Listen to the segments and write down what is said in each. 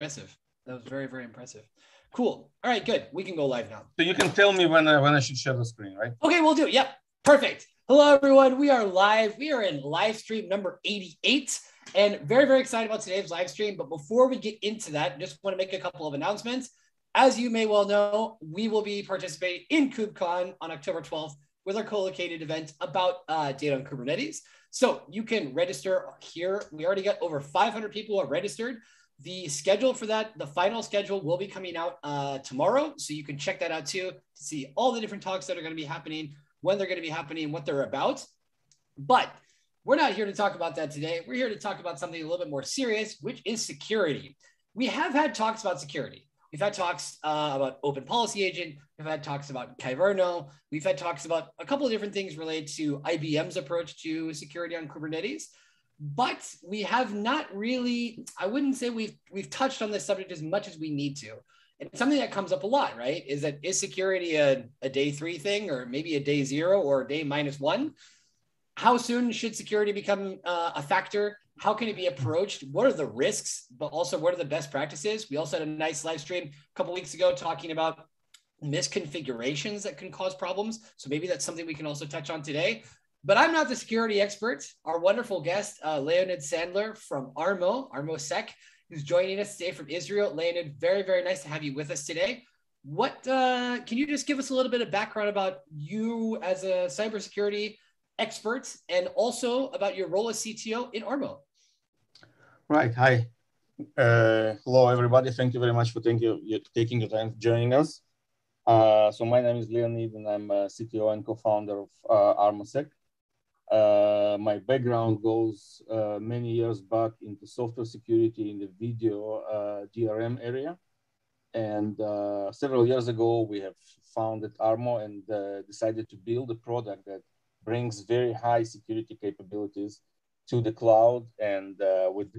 impressive. That was very, very impressive. Cool. All right, good. We can go live now. So you can tell me when I, when I should share the screen, right? Okay, we'll do. It. Yep. Perfect. Hello, everyone. We are live. We are in live stream number 88 and very, very excited about today's live stream. But before we get into that, just want to make a couple of announcements. As you may well know, we will be participating in KubeCon on October 12th with our co-located event about uh, data on Kubernetes. So you can register here. We already got over 500 people who are registered. The schedule for that, the final schedule will be coming out uh, tomorrow. So you can check that out too to see all the different talks that are going to be happening, when they're going to be happening, what they're about. But we're not here to talk about that today. We're here to talk about something a little bit more serious, which is security. We have had talks about security. We've had talks uh, about Open Policy Agent. We've had talks about Kyverno. We've had talks about a couple of different things related to IBM's approach to security on Kubernetes but we have not really i wouldn't say we've we've touched on this subject as much as we need to. And something that comes up a lot right? Is that is security a, a day three thing or maybe a day zero or a day minus one? How soon should security become uh, a factor? How can it be approached? What are the risks? But also what are the best practices? We also had a nice live stream a couple weeks ago talking about misconfigurations that can cause problems. So maybe that's something we can also touch on today but I'm not the security expert. Our wonderful guest, uh, Leonid Sandler from Armo, ArmoSec, who's joining us today from Israel. Leonid, very, very nice to have you with us today. What uh, can you just give us a little bit of background about you as a cybersecurity expert and also about your role as CTO in Armo? Right. Hi. Uh, hello, everybody. Thank you very much for taking, you, taking the time joining us. Uh, so my name is Leonid and I'm a CTO and co-founder of uh, ArmoSec. Uh, my background goes uh, many years back into software security in the video uh, DRM area. And uh, several years ago, we have founded Armo and uh, decided to build a product that brings very high security capabilities to the cloud. And with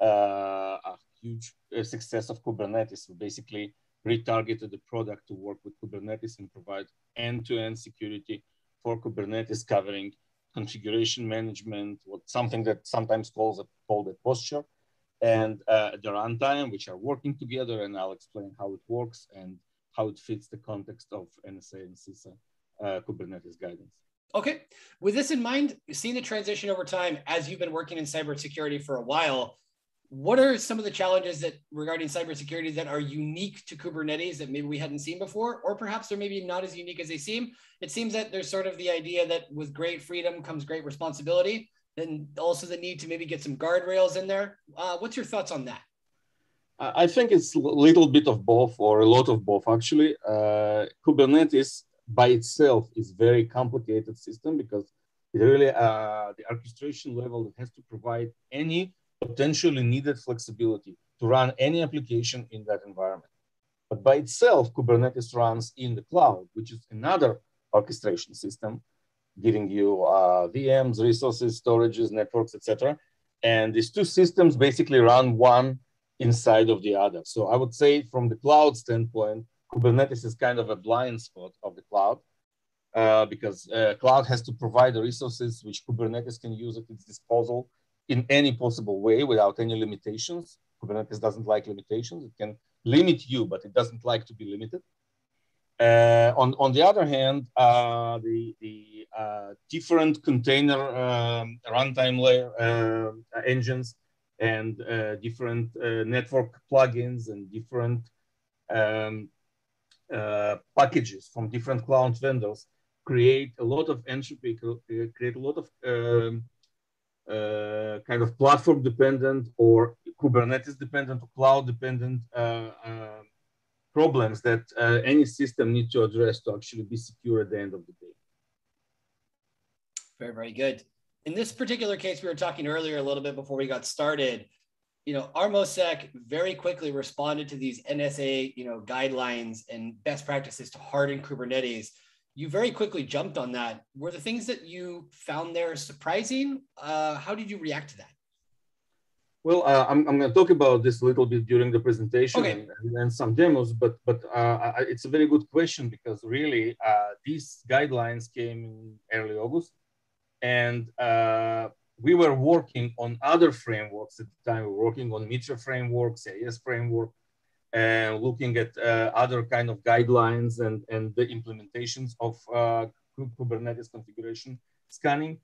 a huge success of Kubernetes, we basically retargeted the product to work with Kubernetes and provide end-to-end security for Kubernetes covering configuration management, what something that sometimes calls a, called a posture, and uh, the runtime, which are working together. And I'll explain how it works and how it fits the context of NSA and CISA uh, Kubernetes guidance. Okay. With this in mind, seeing the transition over time as you've been working in cybersecurity for a while, what are some of the challenges that regarding cybersecurity that are unique to Kubernetes that maybe we hadn't seen before, or perhaps they're maybe not as unique as they seem? It seems that there's sort of the idea that with great freedom comes great responsibility, then also the need to maybe get some guardrails in there. Uh, what's your thoughts on that? I think it's a little bit of both, or a lot of both actually. Uh, Kubernetes by itself is very complicated system because it really uh, the orchestration level that has to provide any potentially needed flexibility to run any application in that environment. But by itself, Kubernetes runs in the cloud, which is another orchestration system, giving you uh, VMs, resources, storages, networks, etc. And these two systems basically run one inside of the other. So I would say from the cloud standpoint, Kubernetes is kind of a blind spot of the cloud uh, because uh, cloud has to provide the resources which Kubernetes can use at its disposal in any possible way without any limitations. Kubernetes doesn't like limitations. It can limit you, but it doesn't like to be limited. Uh, on, on the other hand, uh, the, the uh, different container um, runtime layer uh, engines and uh, different uh, network plugins and different um, packages from different cloud vendors create a lot of entropy, create a lot of um, uh, kind of platform dependent or Kubernetes dependent or cloud dependent uh, uh, problems that uh, any system needs to address to actually be secure at the end of the day. Very, very good. In this particular case, we were talking earlier a little bit before we got started. You know, ArmoSec very quickly responded to these NSA, you know, guidelines and best practices to harden Kubernetes you very quickly jumped on that. Were the things that you found there surprising? Uh, how did you react to that? Well, uh, I'm, I'm going to talk about this a little bit during the presentation okay. and, and, some demos, but but uh, it's a very good question because really uh, these guidelines came in early August, and uh, we were working on other frameworks at the time. We were working on MITRE framework, CIS framework, and looking at uh, other kind of guidelines and, and the implementations of uh, Kubernetes configuration scanning.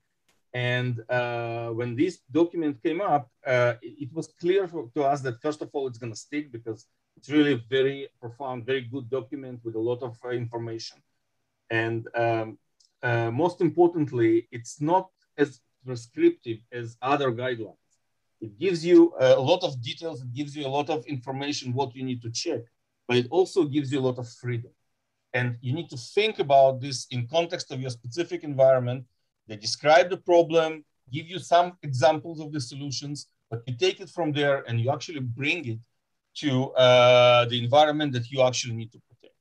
And uh, when this document came up, uh, it, it, was clear for, to us that first of all, it's going to stick because it's really very profound, very good document with a lot of uh, information. And um, uh, most importantly, it's not as prescriptive as other guidelines. It gives you a lot of details, it gives you a lot of information, what you need to check, but it also gives you a lot of freedom. And you need to think about this in context of your specific environment. They describe the problem, give you some examples of the solutions, but you take it from there and you actually bring it to uh, the environment that you actually need to protect.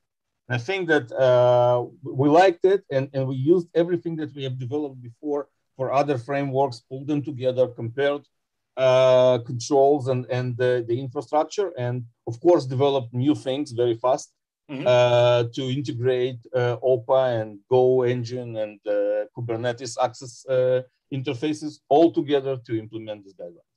And I think that uh, we liked it and, and we used everything that we have developed before for other frameworks, pulled them together, compared uh, controls and, and the, the infrastructure, and of course, develop new things very fast mm-hmm. uh, to integrate uh, OPA and Go engine and uh, Kubernetes access uh, interfaces all together to implement this guideline.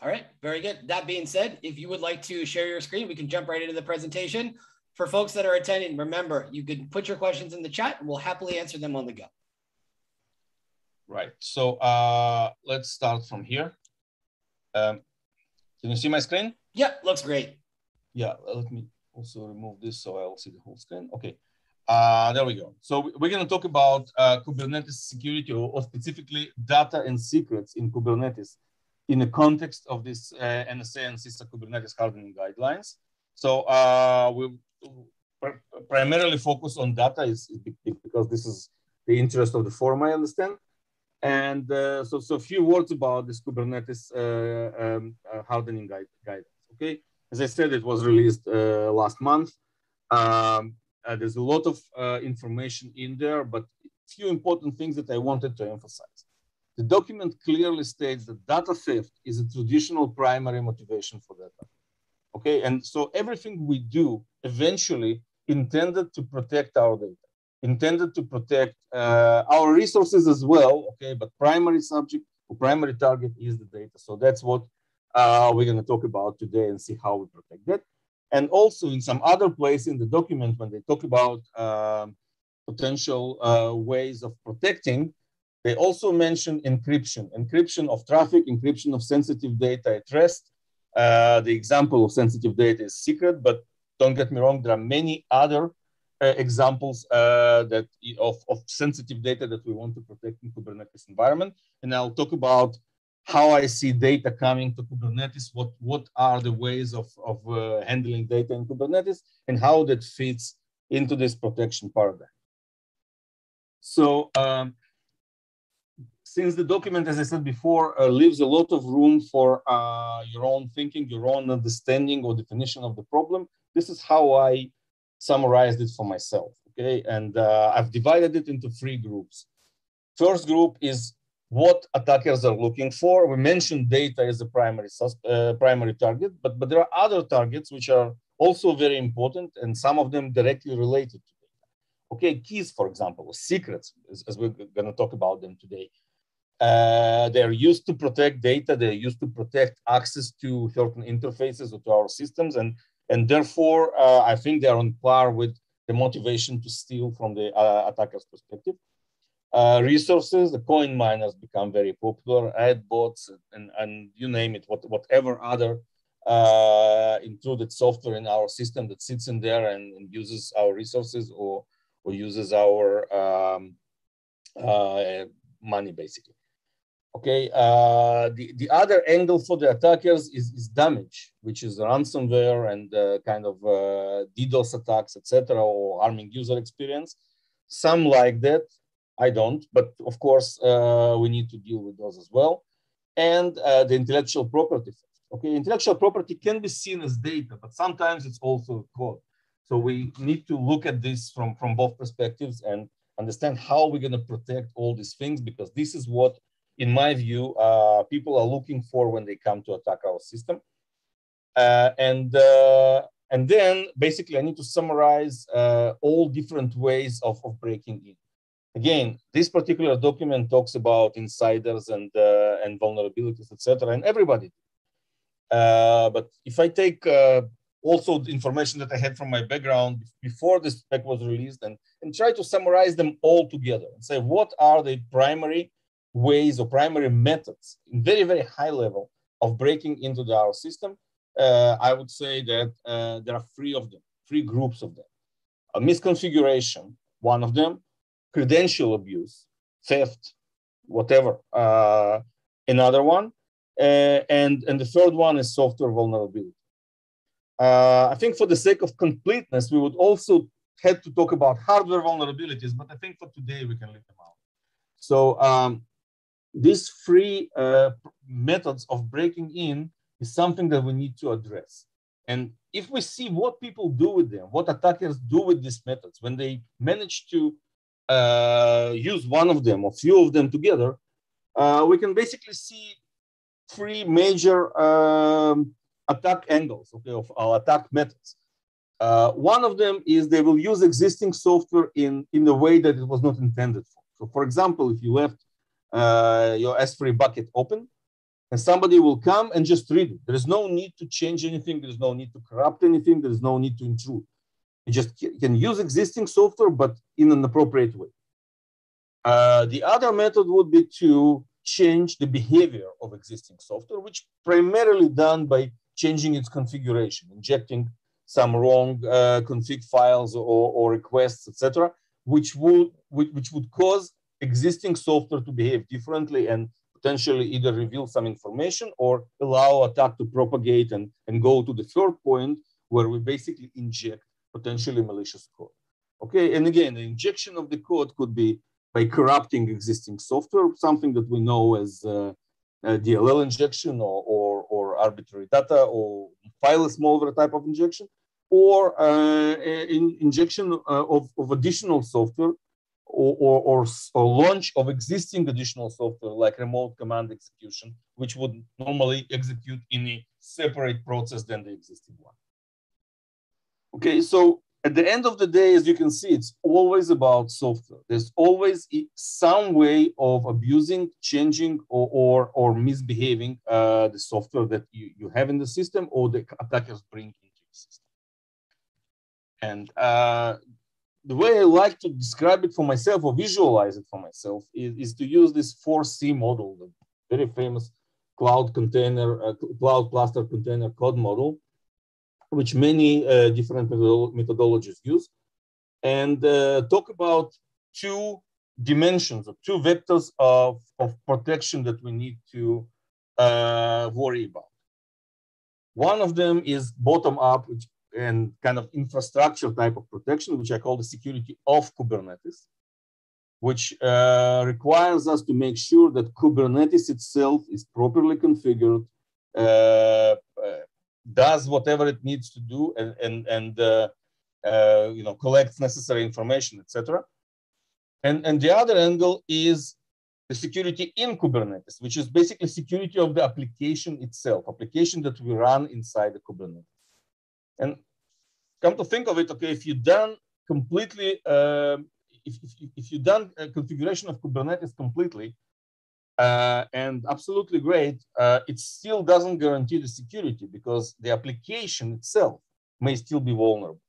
All right, very good. That being said, if you would like to share your screen, we can jump right into the presentation. For folks that are attending, remember, you can put your questions in the chat and we'll happily answer them on the go. Right, so uh, let's start from here. Um, can you see my screen? Yeah, looks great. Yeah, let me also remove this so I'll see the whole screen. Okay, uh, there we go. So we're going to talk about uh, Kubernetes security or, or, specifically data and secrets in Kubernetes in the context of this uh, NSA and CISA Kubernetes hardening guidelines. So uh, we pr primarily focus on data is, because this is the interest of the forum, I understand. And uh, so, so a few words about this Kubernetes uh, um, uh, hardening guide, guidance. Okay, as I said, it was released uh, last month. Um, uh, there's a lot of uh, information in there, but a few important things that I wanted to emphasize. The document clearly states that data theft is a traditional primary motivation for data. Okay, and so everything we do eventually intended to protect our data intended to protect uh, our resources as well, okay, but primary subject or primary target is the data. So that's what uh, we're gonna talk about today and see how we protect that. And also in some other place in the document, when they talk about um, potential uh, ways of protecting, they also mention encryption, encryption of traffic, encryption of sensitive data at rest. Uh, the example of sensitive data is secret, but don't get me wrong, there are many other examples uh, that of, of sensitive data that we want to protect in Kubernetes environment. And I'll talk about how I see data coming to Kubernetes, what, what are the ways of, of uh, handling data in Kubernetes, and how that fits into this protection paradigm. So um, since the document, as I said before, uh, leaves a lot of room for uh, your own thinking, your own understanding or definition of the problem, this is how I summarized it for myself. Okay, and uh, I've divided it into three groups. First group is what attackers are looking for. We mentioned data as a primary uh, primary target, but but there are other targets which are also very important, and some of them directly related to data. Okay, keys, for example, or secrets, as, as we're going to talk about them today. Uh, they're used to protect data. They're used to protect access to certain interfaces or to our systems, and and therefore, uh, I think they're on par with the motivation to steal from the uh, attacker's perspective. Uh, resources, the coin miners become very popular, ad bots, and, and you name it, what, whatever other uh, included software in our system that sits in there and, and uses our resources or, or uses our um, uh, money, basically. Okay, uh, the, the other angle for the attackers is, is damage, which is ransomware and uh, kind of uh, DDoS attacks, etc., or harming user experience. Some like that, I don't, but of course, uh, we need to deal with those as well. And uh, the intellectual property. Okay, intellectual property can be seen as data, but sometimes it's also code. So we need to look at this from, from both perspectives and understand how we're going to protect all these things because this is what in my view, uh, people are looking for when they come to attack our system. Uh, and, uh, and then basically I need to summarize uh, all different ways of, of breaking in. Again, this particular document talks about insiders and, uh, and vulnerabilities, etc., and everybody. Uh, but if I take also the information that I had from my background before this spec was released and, and try to summarize them all together and say what are the primary ways or primary methods very, very high level of breaking into the, our system, uh, I would say that uh, there are three of them, three groups of them. A misconfiguration, one of them, credential abuse, theft, whatever, uh, another one, uh, and, and the third one is software vulnerability. Uh, I think for the sake of completeness, we would also had to talk about hardware vulnerabilities, but I think for today we can leave them out. So um, these three uh, methods of breaking in is something that we need to address. And if we see what people do with them, what attackers do with these methods, when they manage to uh, use one of them or few of them together, uh, we can basically see three major um, attack angles okay, of our attack methods. Uh, one of them is they will use existing software in, in a way that it was not intended for. So for example, if you left uh, your S3 bucket open, and somebody will come and just read it. There is no need to change anything. There's no need to corrupt anything. There's no need to intrude. You just can use existing software, but in an appropriate way. Uh, the other method would be to change the behavior of existing software, which primarily done by changing its configuration, injecting some wrong uh, config files or, or requests, etc., which would which, which would cause existing software to behave differently and potentially either reveal some information or allow attack to propagate and, and go to the third point where we basically inject potentially malicious code. Okay, and again, the injection of the code could be by corrupting existing software, something that we know as uh, DLL injection or, or, or, arbitrary data or file malware type of injection, or uh, in injection uh, of, of additional software or, or, or, launch of existing additional software like remote command execution, which would normally execute in a separate process than the existing one. Okay, so at the end of the day, as you can see, it's always about software. There's always some way of abusing, changing, or, or, or misbehaving uh, the software that you, you have in the system or the attackers bring into the system. And uh, the way I like to describe it for myself or visualize it for myself is, is to use this 4C model, the very famous cloud container, uh, cloud cluster container code model, which many uh, different methodologies use, and uh, talk about two dimensions or two vectors of, of protection that we need to uh, worry about. One of them is bottom up, which and kind of infrastructure type of protection, which I call the security of Kubernetes, which uh, requires us to make sure that Kubernetes itself is properly configured, uh, uh, does whatever it needs to do, and and and uh, uh, you know collects necessary information, etc. And and the other angle is the security in Kubernetes, which is basically security of the application itself, application that we run inside the Kubernetes. And come to think of it, okay, if you done completely, uh, if, if, if you done a configuration of Kubernetes completely, uh, and absolutely great, uh, it still doesn't guarantee the security because the application itself may still be vulnerable.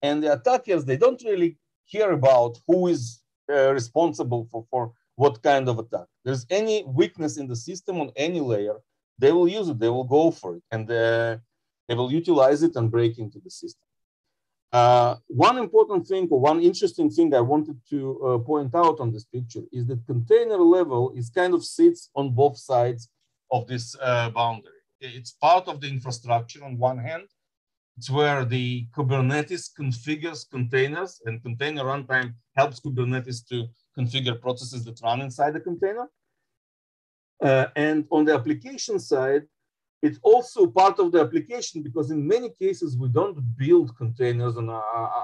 And the attackers, they don't really care about who is uh, responsible for, for what kind of attack. There's any weakness in the system on any layer, they will use it, they will go for it. And uh, they will utilize it and break into the system. Uh, one important thing or one interesting thing I wanted to uh, point out on this picture is that container level is kind of sits on both sides of this uh, boundary. It's part of the infrastructure on one hand. It's where the Kubernetes configures containers and container runtime helps Kubernetes to configure processes that run inside the container. Uh, and on the application side, it's also part of the application because in many cases we don't build containers on, uh, uh,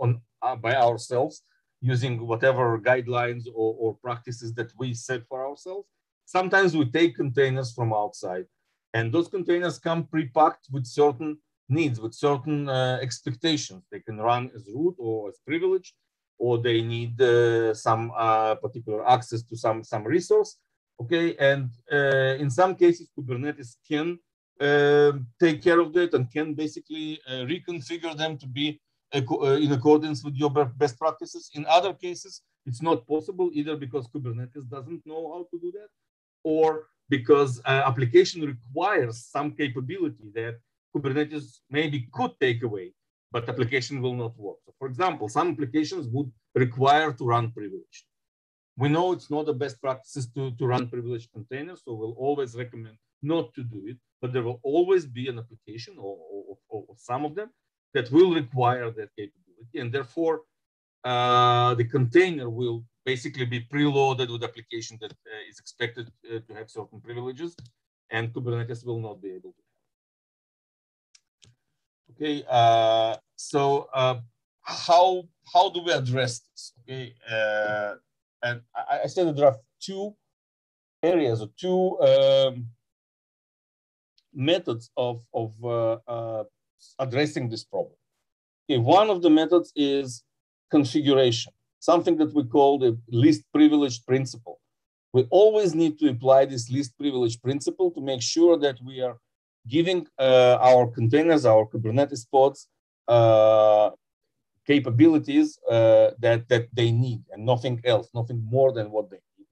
on uh, by ourselves using whatever guidelines or, or practices that we set for ourselves. Sometimes we take containers from outside and those containers come pre-packed with certain needs, with certain uh, expectations. They can run as root or as privilege. or they need uh, some uh, particular access to some, some resource. Okay, and uh, in some cases, Kubernetes can um, take care of that and can basically uh, reconfigure them to be uh, in accordance with your best practices. In other cases, it's not possible either because Kubernetes doesn't know how to do that or because uh, application requires some capability that Kubernetes maybe could take away, but application will not work. So for example, some applications would require to run privileged. We know it's not the best practices to, to run privileged containers, so we'll always recommend not to do it, but there will always be an application or, or, or some of them that will require that capability. And therefore, uh, the container will basically be preloaded with application that uh, is expected uh, to have certain privileges, and Kubernetes will not be able to. Okay, uh, so uh, how how do we address this? Okay, uh, and I, I said that there are two areas or two um, methods of of uh, addressing this problem. Okay, one of the methods is configuration something that we call the least privileged principle. We always need to apply this least privilege principle to make sure that we are giving uh, our containers, our Kubernetes pods, uh, capabilities uh, that, that they need and nothing else, nothing more than what they need.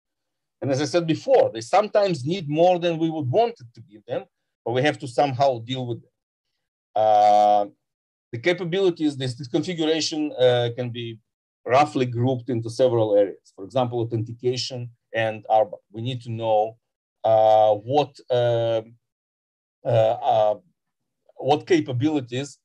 And as I said before, they sometimes need more than we would want to give them, but we have to somehow deal with them. Uh, the capabilities, this, this configuration uh, can be roughly grouped into several areas. For example, authentication and RBAC. We need to know uh, what um, uh, uh, what capabilities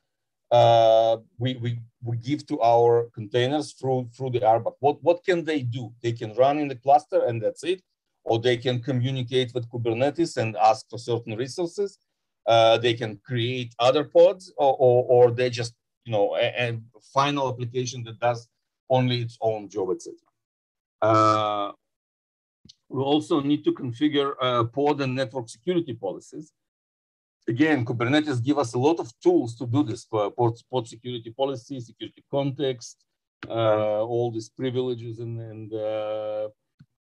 we, we, we give to our containers through, through the RBAC. What, what can they do? They can run in the cluster and that's it, or they can communicate with Kubernetes and ask for certain resources. Uh, they can create other pods, or, or, or they just, you know, a, a final application that does only its own job, etc. Uh, we also need to configure uh, pod and network security policies. Again, Kubernetes give us a lot of tools to do this for pod, pod security policy, security context, uh, all these privileges and and, uh,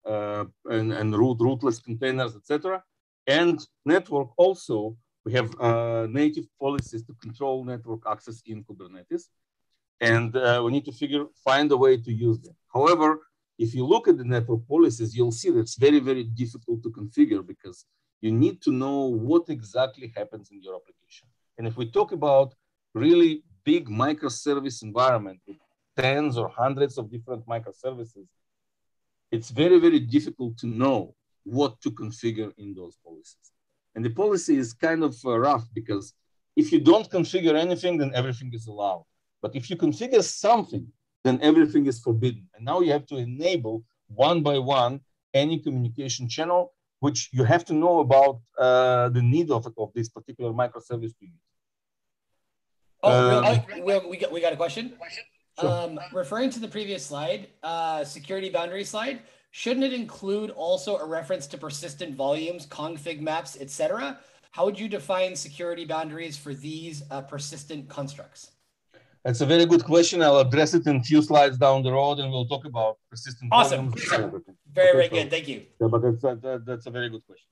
uh, and, and root rootless containers, etc. And network also, we have uh, native policies to control network access in Kubernetes and uh, we need to figure, find a way to use them. However, if you look at the network policies, you'll see that it's very, very difficult to configure because you need to know what exactly happens in your application. And if we talk about really big microservice environment with tens or hundreds of different microservices, it's very, very difficult to know what to configure in those policies. And the policy is kind of uh, rough because if you don't configure anything, then everything is allowed. But if you configure something, then everything is forbidden. And now you have to enable one by one any communication channel, which you have to know about uh, the need of, of this particular microservice to use. Oh, um, we, we, got, we got a question. Sure. Um, referring to the previous slide, uh, security boundary slide, shouldn't it include also a reference to persistent volumes, config maps, etc.? How would you define security boundaries for these uh, persistent constructs? That's a very good question. I'll address it in a few slides down the road, and we'll talk about persistent awesome. Very, okay, very so, good. Thank you. Yeah, but that's, that, that's a very good question.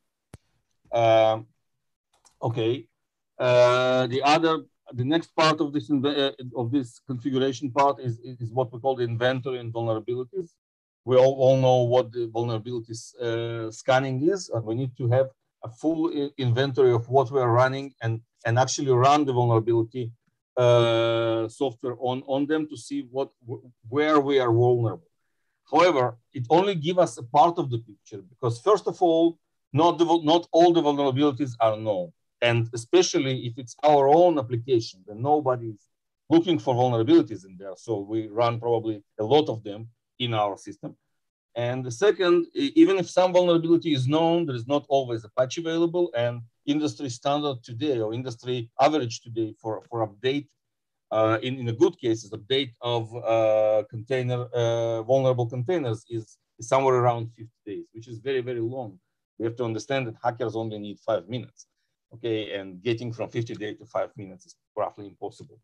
Um, okay. Uh, the other, the next part of this uh, of this configuration part is, is what we call the inventory and vulnerabilities. We all, all know what the vulnerabilities uh, scanning is, and we need to have a full inventory of what we are running and, and actually run the vulnerability uh, software on, on them to see what where we are vulnerable. However, it only gives us a part of the picture because first of all, not, the, not all the vulnerabilities are known. And especially if it's our own application, then nobody's looking for vulnerabilities in there. So we run probably a lot of them in our system. And the second, even if some vulnerability is known, there is not always a patch available. And industry standard today or industry average today for, for update, uh, in, in a good cases, update of uh, container, uh, vulnerable containers is, is somewhere around 50 days, which is very, very long. We have to understand that hackers only need five minutes, okay? And getting from 50 days to five minutes is roughly impossible.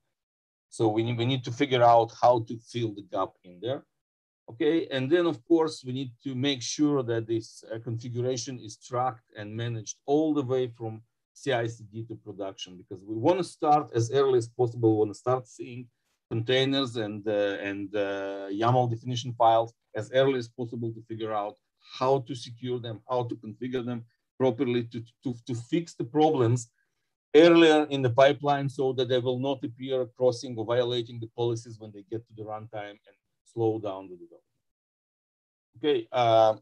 So we need, we need to figure out how to fill the gap in there. Okay, and then of course we need to make sure that this uh, configuration is tracked and managed all the way from CI/CD to production because we want to start as early as possible. We want to start seeing containers and uh, and uh, YAML definition files as early as possible to figure out how to secure them, how to configure them properly to, to, to fix the problems earlier in the pipeline so that they will not appear crossing or violating the policies when they get to the runtime and slow down the development. Okay, uh,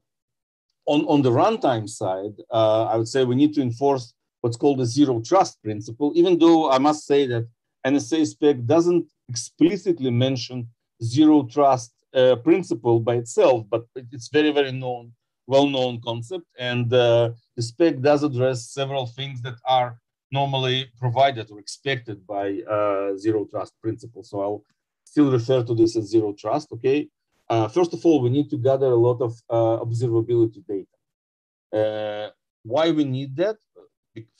on, on the runtime side, uh, I would say we need to enforce what's called the zero trust principle, even though I must say that NSA spec doesn't explicitly mention zero trust uh, principle by itself, but it's very, very known, well-known concept. And uh, the spec does address several things that are normally provided or expected by uh, zero trust principle. So I'll still refer to this as zero trust, okay? Uh, first of all, we need to gather a lot of uh, observability data. Uh, why we need that?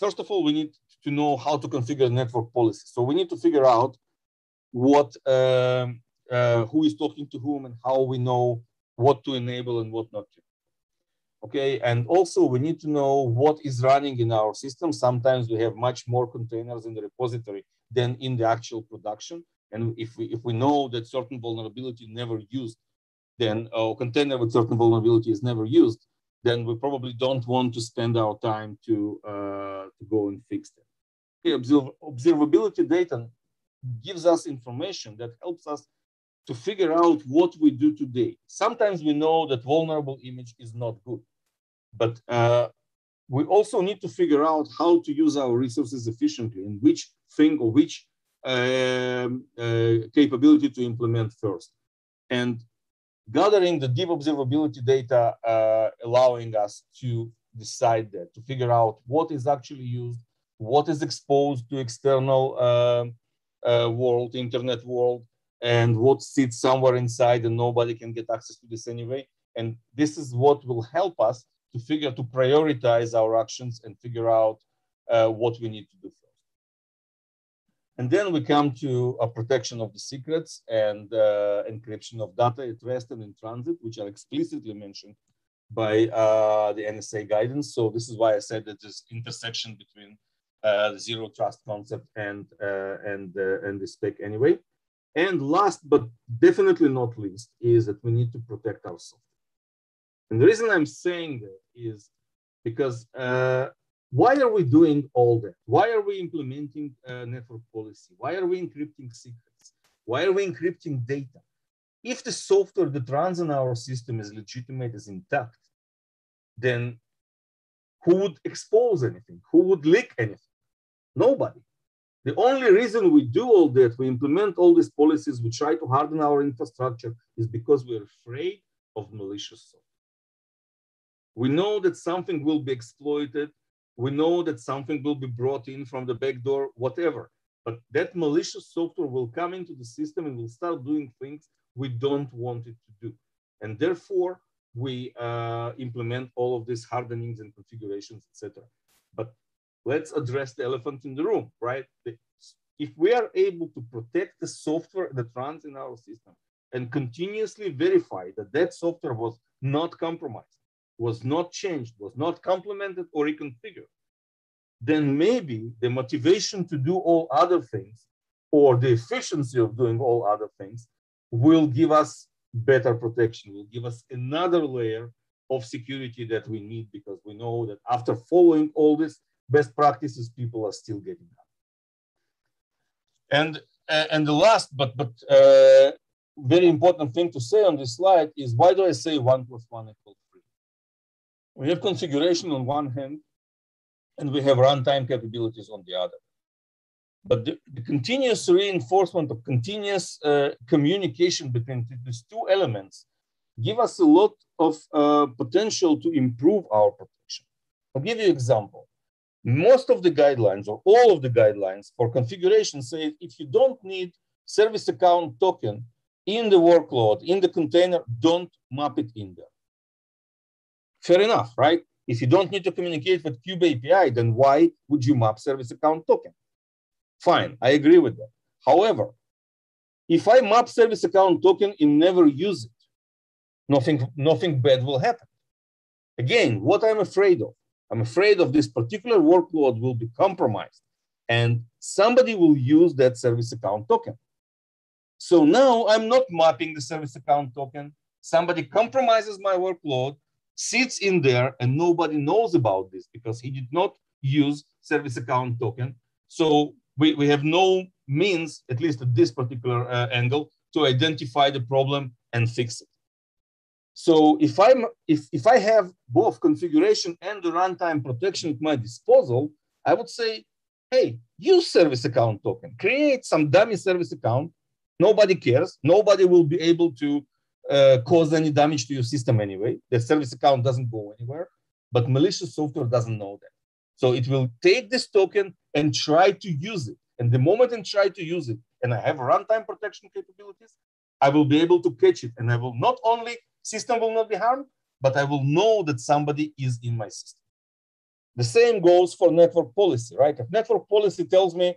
First of all, we need to know how to configure network policy. So we need to figure out what, um, uh, who is talking to whom and how we know what to enable and what not to. Okay, and also we need to know what is running in our system. Sometimes we have much more containers in the repository than in the actual production. And if we, if we know that certain vulnerability never used, then a container with certain vulnerability is never used, then we probably don't want to spend our time to, uh, to go and fix them. Okay, observ observability data gives us information that helps us to figure out what we do today. Sometimes we know that vulnerable image is not good, but uh, we also need to figure out how to use our resources efficiently and which thing or which um, uh, capability to implement first. And gathering the deep observability data, uh, allowing us to decide that, to figure out what is actually used, what is exposed to external uh, uh, world, internet world, and what sits somewhere inside and nobody can get access to this anyway. And this is what will help us to figure, to prioritize our actions and figure out uh, what we need to do and then we come to a protection of the secrets and uh, encryption of data at rest and in transit, which are explicitly mentioned by uh, the NSA guidance. So this is why I said that there's intersection between uh, the zero trust concept and uh, and uh, and the spec anyway. And last but definitely not least is that we need to protect ourselves. And the reason I'm saying that is because uh, why are we doing all that? Why are we implementing uh, network policy? Why are we encrypting secrets? Why are we encrypting data? If the software that runs in our system is legitimate, is intact, then who would expose anything? Who would leak anything? Nobody. The only reason we do all that, we implement all these policies, we try to harden our infrastructure, is because we're afraid of malicious software. We know that something will be exploited we know that something will be brought in from the back door, whatever. But that malicious software will come into the system and will start doing things we don't want it to do. And therefore, we uh, implement all of these hardenings and configurations, etc. But let's address the elephant in the room, right? If we are able to protect the software that runs in our system and continuously verify that that software was not compromised, was not changed, was not complemented or reconfigured, then maybe the motivation to do all other things or the efficiency of doing all other things will give us better protection, will give us another layer of security that we need because we know that after following all these best practices, people are still getting up. And, uh, and the last, but, but uh, very important thing to say on this slide is why do I say one plus one equals we have configuration on one hand, and we have runtime capabilities on the other. But the, the continuous reinforcement of continuous uh, communication between these two elements give us a lot of uh, potential to improve our protection. I'll give you an example. Most of the guidelines or all of the guidelines for configuration say if you don't need service account token in the workload, in the container, don't map it in there. Fair enough, right? If you don't need to communicate with Kube API, then why would you map service account token? Fine, I agree with that. However, If I map service account token and never use it, nothing, nothing bad will happen. Again, what I'm afraid of, I'm afraid of this particular workload will be compromised and somebody will use that service account token. So now I'm not mapping the service account token. Somebody compromises my workload, sits in there, and nobody knows about this because he did not use service account token. So we, we have no means, at least at this particular uh, angle, to identify the problem and fix it. So if I'm if, if I have both configuration and the runtime protection at my disposal, I would say, hey, use service account token, create some dummy service account. Nobody cares. Nobody will be able to uh, cause any damage to your system anyway. The service account doesn't go anywhere, but malicious software doesn't know that. So it will take this token and try to use it. And the moment I try to use it, and I have runtime protection capabilities, I will be able to catch it. And I will not only, system will not be harmed, but I will know that somebody is in my system. The same goes for network policy, right? If network policy tells me,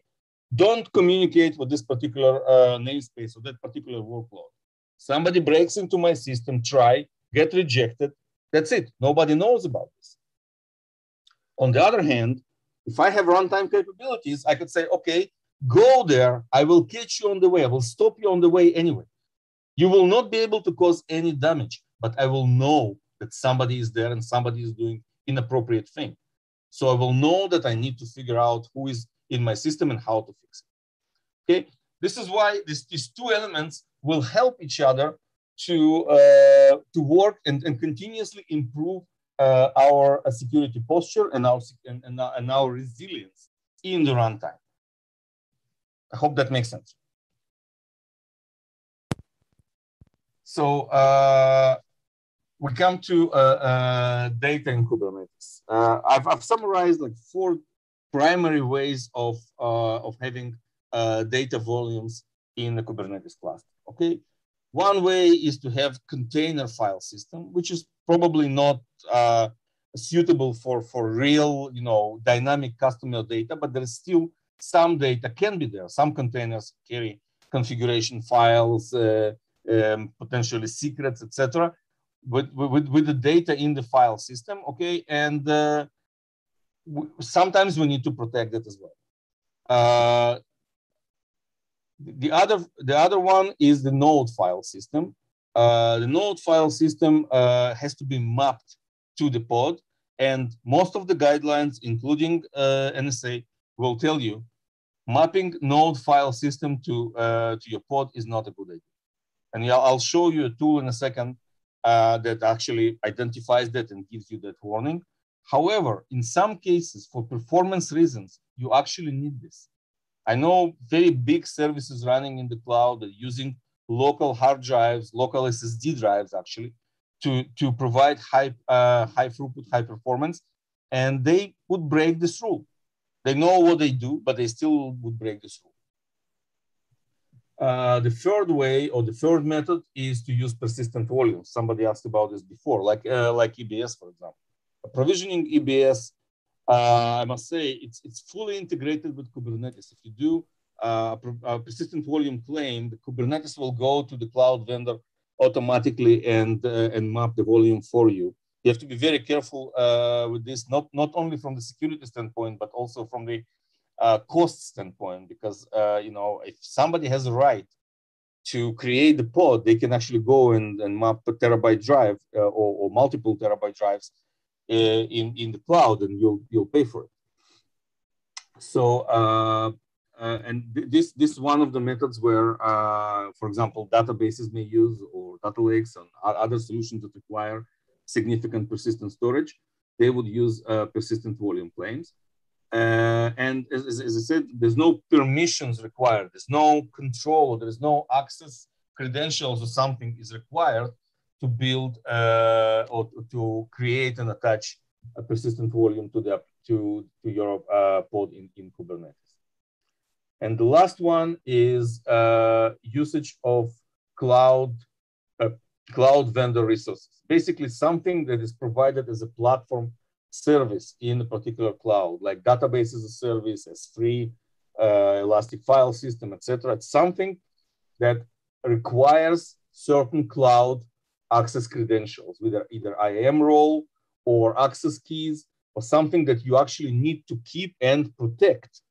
don't communicate with this particular uh, namespace or that particular workload. Somebody breaks into my system, try, get rejected. That's it. Nobody knows about this. On the other hand, if I have runtime capabilities, I could say, okay, go there. I will catch you on the way. I will stop you on the way anyway. You will not be able to cause any damage, but I will know that somebody is there and somebody is doing inappropriate thing. So I will know that I need to figure out who is in my system and how to fix it. Okay, this is why this, these two elements will help each other to, uh, to work and, and continuously improve uh, our uh, security posture and our, and, and, our resilience in the runtime. I hope that makes sense. So uh, we come to uh, uh, data in Kubernetes. Uh, I've, I've, summarized like four primary ways of, uh, of having data volumes in the Kubernetes cluster, okay? One way is to have container file system, which is probably not uh, suitable for, for real, you know, dynamic customer data, but there is still some data can be there. Some containers carry configuration files, um, potentially secrets, etc with, with, with the data in the file system, okay? And uh, sometimes we need to protect it as well. Uh, the other the other one is the node file system. Uh, the node file system uh, has to be mapped to the pod, and most of the guidelines, including uh, NSA, will tell you mapping node file system to uh, to your pod is not a good idea. And yeah, I'll show you a tool in a second uh, that actually identifies that and gives you that warning. However, in some cases, for performance reasons, you actually need this. I know very big services running in the cloud that using local hard drives, local SSD drives actually, to, to provide high, uh, high throughput, high performance, and they would break this rule. They know what they do, but they still would break this rule. Uh, the third way or the third method is to use persistent volumes. Somebody asked about this before, like uh, like EBS, for example. Provisioning EBS, I must say, it's it's fully integrated with Kubernetes. If you do uh, a persistent volume claim, the Kubernetes will go to the cloud vendor automatically and uh, and map the volume for you. You have to be very careful with this, not not only from the security standpoint, but also from the uh, cost standpoint because uh, you know if somebody has a right to create the pod they can actually go and, and map a terabyte drive uh, or, or, multiple terabyte drives uh, in, in the cloud and you'll you'll pay for it so uh, uh, and th- this this is one of the methods where for example databases may use or data lakes and other solutions that require significant persistent storage they would use persistent volume claims uh, and as, as, I said, there's no permissions required. There's no control. There's no access credentials or something is required to build uh, or to create and attach a persistent volume to the to, to your uh, pod in, in Kubernetes. And the last one is uh, usage of cloud uh, cloud vendor resources. Basically, something that is provided as a platform service in a particular cloud, like database as a service, S3, uh, elastic file system, etc. It's something that requires certain cloud access credentials, whether either IAM role or access keys or something that you actually need to keep and protect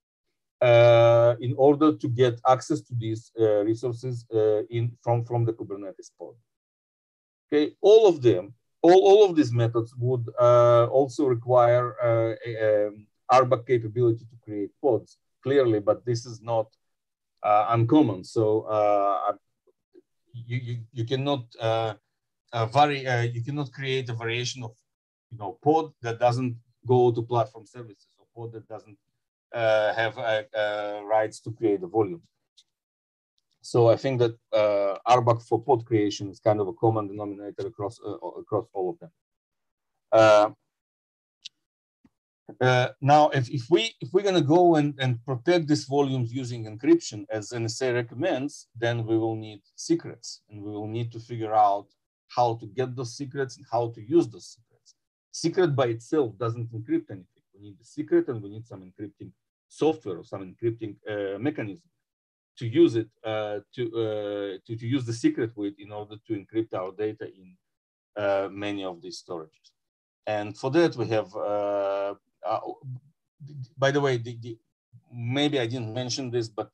uh, in order to get access to these uh, resources uh, in from, from the Kubernetes pod. Okay, all of them, all, all of these methods would uh, also require uh, a, um, RBAC capability to create pods, clearly, but this is not uh, uncommon. So you, you, you cannot vary, you cannot create a variation of you know pod that doesn't go to platform services or pod that doesn't uh, have uh, uh, rights to create the volume. So I think that uh, RBAC for pod creation is kind of a common denominator across across all of them. Uh, now, if, if we if we're gonna go and, and protect these volumes using encryption as NSA recommends, then we will need secrets, and we will need to figure out how to get those secrets and how to use those secrets. Secret by itself doesn't encrypt anything. We need the secret and we need some encrypting software or some encrypting uh, mechanism to use it uh, to, uh, to, to use the secret with in order to encrypt our data in uh, many of these storages. And for that we have, uh, uh, by the way, the, the, maybe I didn't mention this, but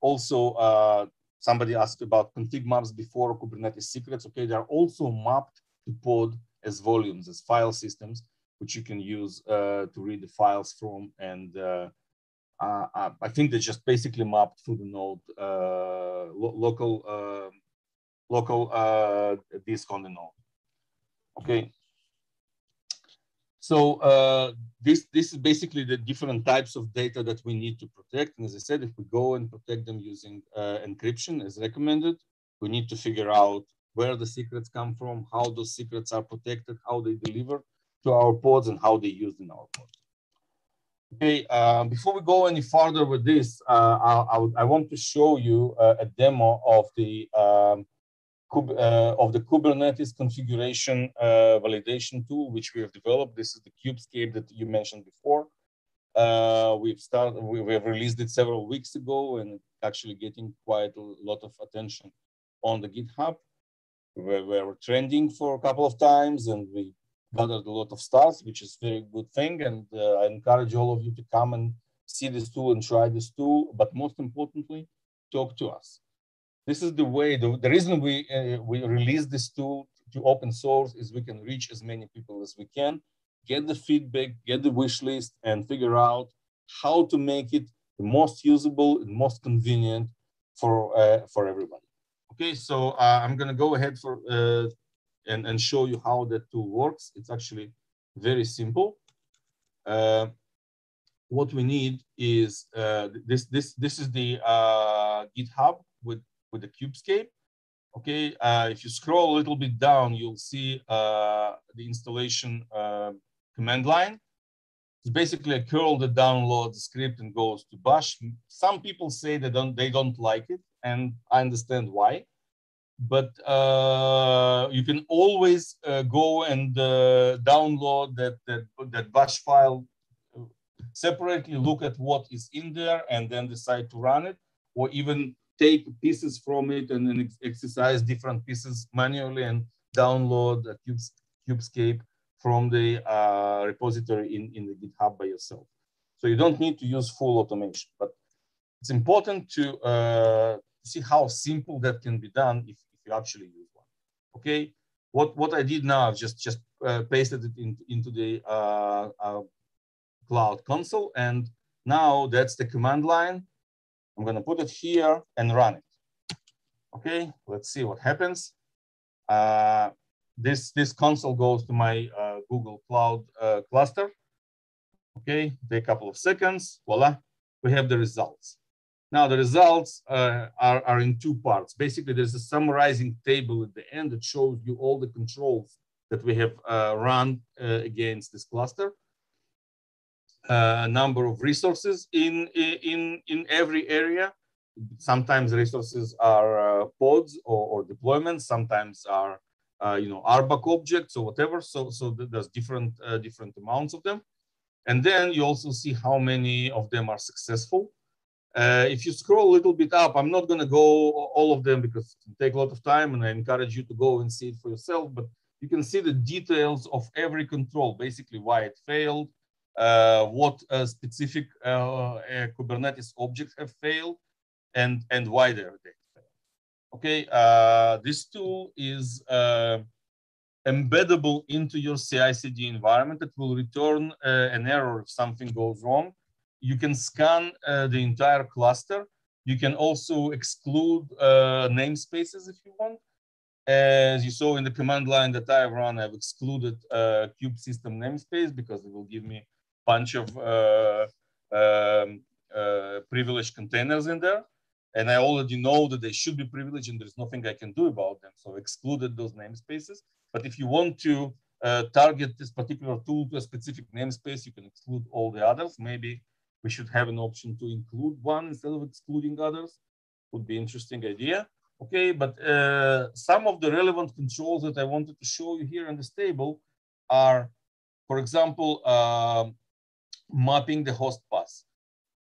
also somebody asked about config maps before Kubernetes secrets. Okay, they are also mapped to pod as volumes, as file systems which you can use uh, to read the files from. And uh, uh, I think they just basically mapped through the node lo local um, local disk on the node. Okay. So uh, this this is basically the different types of data that we need to protect. And as I said, if we go and protect them using uh, encryption as recommended, we need to figure out where the secrets come from, how those secrets are protected, how they deliver, to our pods and how they used in our pods. Okay, uh, before we go any further with this, uh, I, I, I, want to show you uh, a demo of the um, of the Kubernetes configuration uh, validation tool, which we have developed. This is the Kubescape that you mentioned before. Uh, we've started, we, we have released it several weeks ago and actually getting quite a lot of attention on the GitHub. We were trending for a couple of times and we gathered a lot of stars, which is a very good thing. And uh, I encourage all of you to come and see this tool and try this tool. But most importantly, talk to us. This is the way, the, the reason we, uh, we release this tool to open source is we can reach as many people as we can, get the feedback, get the wish list, and figure out how to make it the most usable and most convenient for, uh, for everybody. Okay, so uh, I'm gonna go ahead for uh, and, and show you how that tool works. It's actually very simple. Uh, what we need is uh, this, this, this is the uh, GitHub with, with the Kubescape. Okay, uh, if you scroll a little bit down, you'll see uh, the installation uh, command line. It's basically a curl that downloads the script and goes to bash. Some people say they don't, they don't like it, and I understand why but uh, you can always uh, go and uh, download that, that, that bash file separately, look at what is in there and then decide to run it, or even take pieces from it and then exercise different pieces manually and download a Cubes, Kubescape from the uh, repository in, in the GitHub by yourself. So you don't need to use full automation, but it's important to uh, see how simple that can be done if you actually use one. Okay, what what I did now, I've just just uh, pasted it in, into the uh, uh, cloud console, and now that's the command line. I'm gonna put it here and run it. Okay, let's see what happens. Uh, this this console goes to my uh, Google Cloud uh, cluster. Okay, take a couple of seconds. Voila, we have the results. Now the results uh, are, are in two parts. Basically, there's a summarizing table at the end that shows you all the controls that we have uh, run uh, against this cluster. Number of resources in, in, in every area. Sometimes resources are uh, pods or, or, deployments. Sometimes are uh, you know RBAC objects or whatever. So so there's different uh, different amounts of them. And then you also see how many of them are successful Uh, if you scroll a little bit up, I'm not going to go all of them because it take a lot of time and I encourage you to go and see it for yourself, but you can see the details of every control, basically why it failed, what uh, specific uh, Kubernetes objects have failed, and, and why they failed. Okay, uh, this tool is uh, embeddable into your CI/CD environment. It will return an error if something goes wrong you can scan uh, the entire cluster. You can also exclude uh, namespaces if you want. As you saw in the command line that I've run, I've excluded uh, kube system namespace because it will give me bunch of uh, um, uh, privileged containers in there. And I already know that they should be privileged and there's nothing I can do about them. So excluded those namespaces. But if you want to uh, target this particular tool to a specific namespace, you can exclude all the others. Maybe we should have an option to include one instead of excluding others. Would be interesting idea. Okay, but uh, some of the relevant controls that I wanted to show you here in this table are, for example, uh, mapping the host path.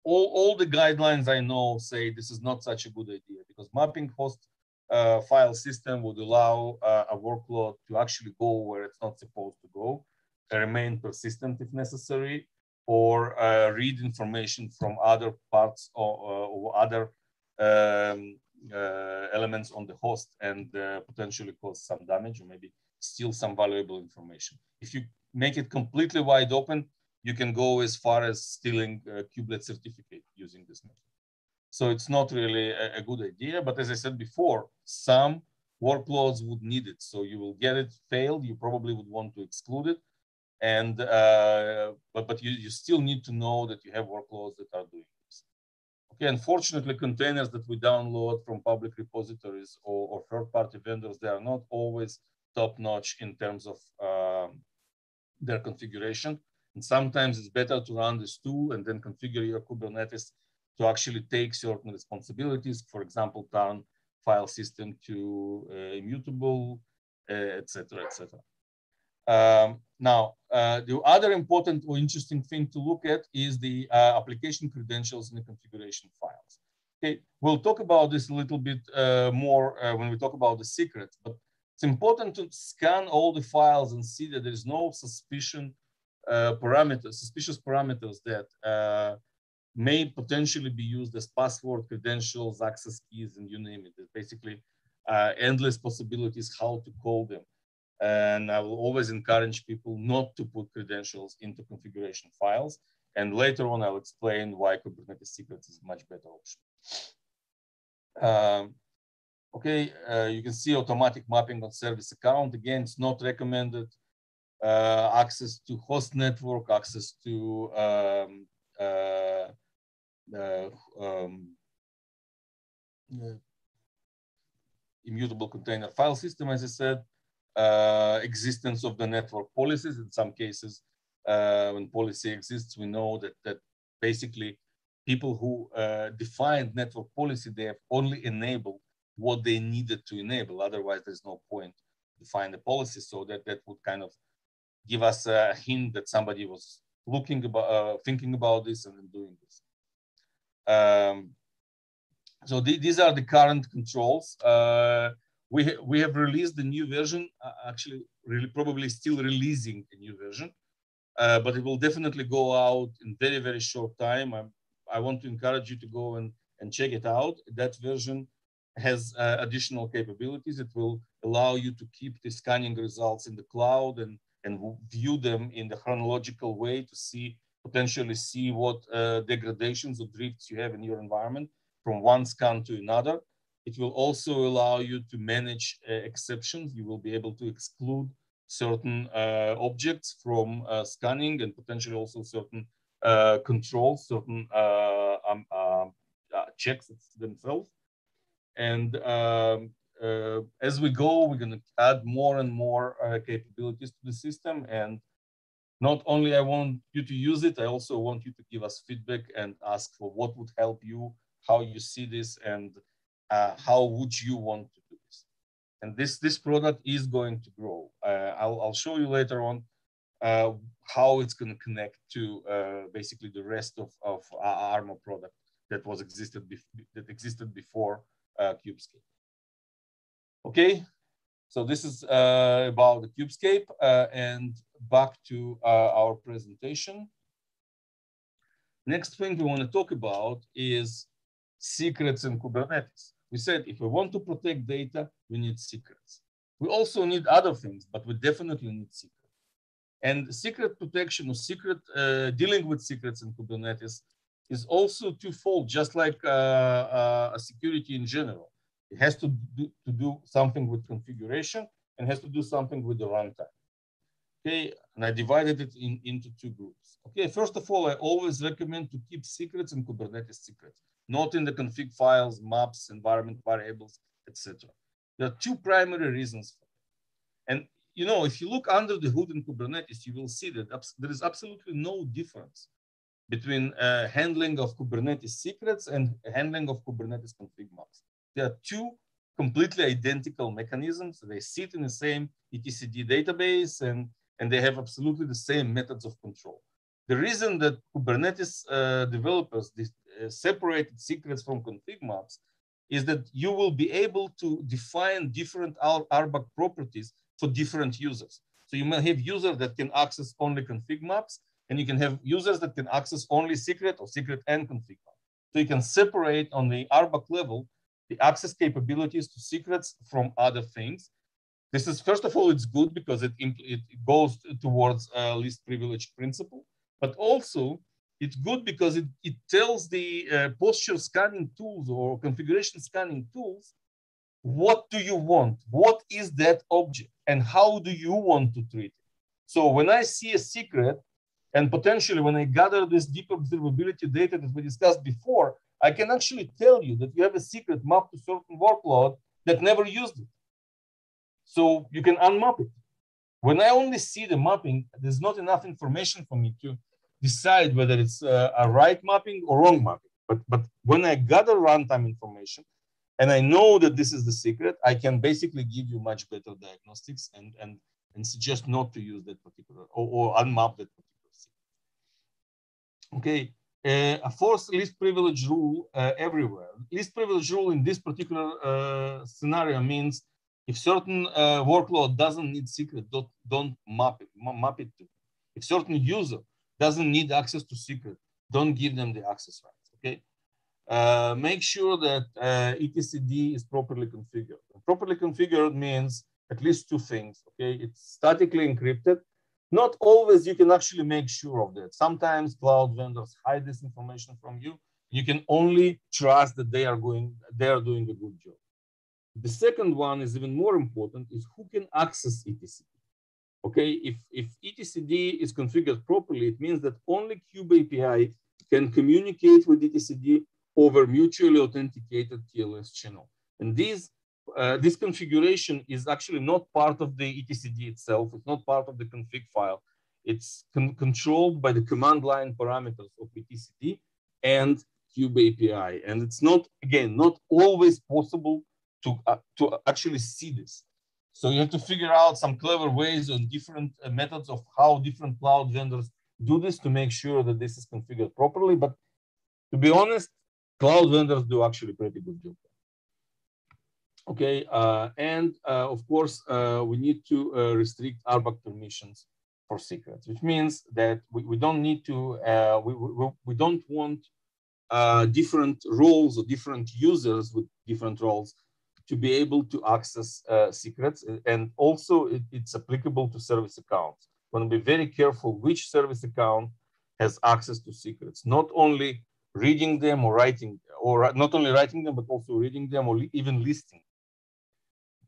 All, all the guidelines I know say this is not such a good idea because mapping host uh, file system would allow uh, a workload to actually go where it's not supposed to go, remain persistent if necessary, or uh, read information from other parts or, or other um, uh, elements on the host and uh, potentially cause some damage or maybe steal some valuable information. If you make it completely wide open, you can go as far as stealing a kubelet certificate using this method. So it's not really a, a, good idea, but as I said before, some workloads would need it. So you will get it failed, you probably would want to exclude it and uh, but but you, you still need to know that you have workloads that are doing this. Okay, unfortunately, containers that we download from public repositories or, or third-party vendors, they are not always top-notch in terms of um, their configuration. And sometimes it's better to run this tool and then configure your Kubernetes to actually take certain responsibilities, for example, turn file system to uh, immutable, etc., uh, etc. Et um, now, uh, the other important or interesting thing to look at is the uh, application credentials in the configuration files. Okay, we'll talk about this a little bit uh, more uh, when we talk about the secret, but it's important to scan all the files and see that there is no suspicion parameters, suspicious parameters that uh, may potentially be used as password, credentials, access keys, and you name it. There's basically endless possibilities how to call them. And I will always encourage people not to put credentials into configuration files. And later on, I'll explain why Kubernetes secrets is a much better option. Um, okay, uh, you can see automatic mapping on service account. Again, it's not recommended. Uh, access to host network, access to um, uh, uh um, uh, immutable container file system, as I said, uh, existence of the network policies. In some cases, uh, when policy exists, we know that, that basically people who defined network policy, they have only enabled what they needed to enable. Otherwise, there's no point to define the policy. So that, that would kind of give us a hint that somebody was looking about, uh, thinking about this and doing this. Um, so th these are the current controls. Uh, we, ha we have released the new version, uh, actually really probably still releasing a new version, uh, but it will definitely go out in very, very short time. I'm, i want to encourage you to go and, and check it out. That version has uh, additional capabilities. It will allow you to keep the scanning results in the cloud and, and view them in the chronological way to see, potentially see what uh, degradations or drifts you have in your environment from one scan to another. It will also allow you to manage uh, exceptions. You will be able to exclude certain uh, objects from uh, scanning and potentially also certain uh, controls, certain uh, um, checks themselves. And um, as we go, we're going to add more and more capabilities to the system. And not only I want you to use it, I also want you to give us feedback and ask for what would help you, how you see this, and uh, how would you want to do this? And this, this product is going to grow. Uh, I'll, I'll show you later on uh, how it's going to connect to uh, basically the rest of, of our Armo product that was existed that existed before uh, Kubescape. Okay, so this is uh, about the Kubescape uh, and back to uh, our presentation. Next thing we want to talk about is secrets in Kubernetes. We said if we want to protect data, we need secrets. We also need other things, but we definitely need secrets. And secret protection or secret uh, dealing with secrets in Kubernetes is also twofold, just like uh, uh, security in general. It has to do, to do something with configuration and has to do something with the runtime. Okay, and I divided it in, into two groups. Okay, first of all, I always recommend to keep secrets in Kubernetes secrets, not in the config files, maps, environment variables, etc. There are two primary reasons for it. And you know, if you look under the hood in Kubernetes, you will see that there is absolutely no difference between uh, handling of Kubernetes secrets and handling of Kubernetes config maps. There are two completely identical mechanisms. They sit in the same etcd database and, and they have absolutely the same methods of control. The reason that Kubernetes uh, developers uh, separated secrets from config maps is that you will be able to define different RBAC properties for different users. So you may have users that can access only config maps, and you can have users that can access only secret or secret and config map. So you can separate on the RBAC level the access capabilities to secrets from other things. This is, first of all, it's good because it, it goes towards a least privilege principle, but also it's good because it, it tells the uh, posture scanning tools or configuration scanning tools, what do you want? What is that object? And how do you want to treat it? So when I see a secret, and potentially when I gather this deep observability data that we discussed before, I can actually tell you that you have a secret mapped to certain workload that never used it. So you can unmap it. When I only see the mapping, there's not enough information for me to decide whether it's uh, a right mapping or wrong mapping. But, but when I gather runtime information and I know that this is the secret, I can basically give you much better diagnostics and, and, and suggest not to use that particular or, or unmap that particular secret. Okay, uh, a forced least privilege rule uh, everywhere. Least privilege rule in this particular uh, scenario means if certain uh, workload doesn't need secret, don't, don't map it, map it to. If certain user doesn't need access to secret, don't give them the access rights, okay? Uh, make sure that uh, etcd is properly configured. Properly configured means at least two things, okay? It's statically encrypted not always you can actually make sure of that. Sometimes cloud vendors hide this information from you. You can only trust that they are going, they are doing a good job. The second one is even more important is who can access etcd. Okay, if, if etcd is configured properly, it means that only Kube API can communicate with etcd over mutually authenticated TLS channel. And these uh, this configuration is actually not part of the etcd itself. It's not part of the config file. It's con controlled by the command line parameters of etcd and Kube API. And it's not, again, not always possible to, uh, to actually see this. So you have to figure out some clever ways and different uh, methods of how different cloud vendors do this to make sure that this is configured properly. But to be honest, cloud vendors do actually pretty good job. Okay, uh, and uh, of course, uh, we need to uh, restrict RBAC permissions for secrets, which means that we, we don't need to, uh, we, we, we don't want uh, different roles or different users with different roles to be able to access secrets. And also it, it's applicable to service accounts. We want to be very careful which service account has access to secrets, not only reading them or writing, or not only writing them, but also reading them or even listing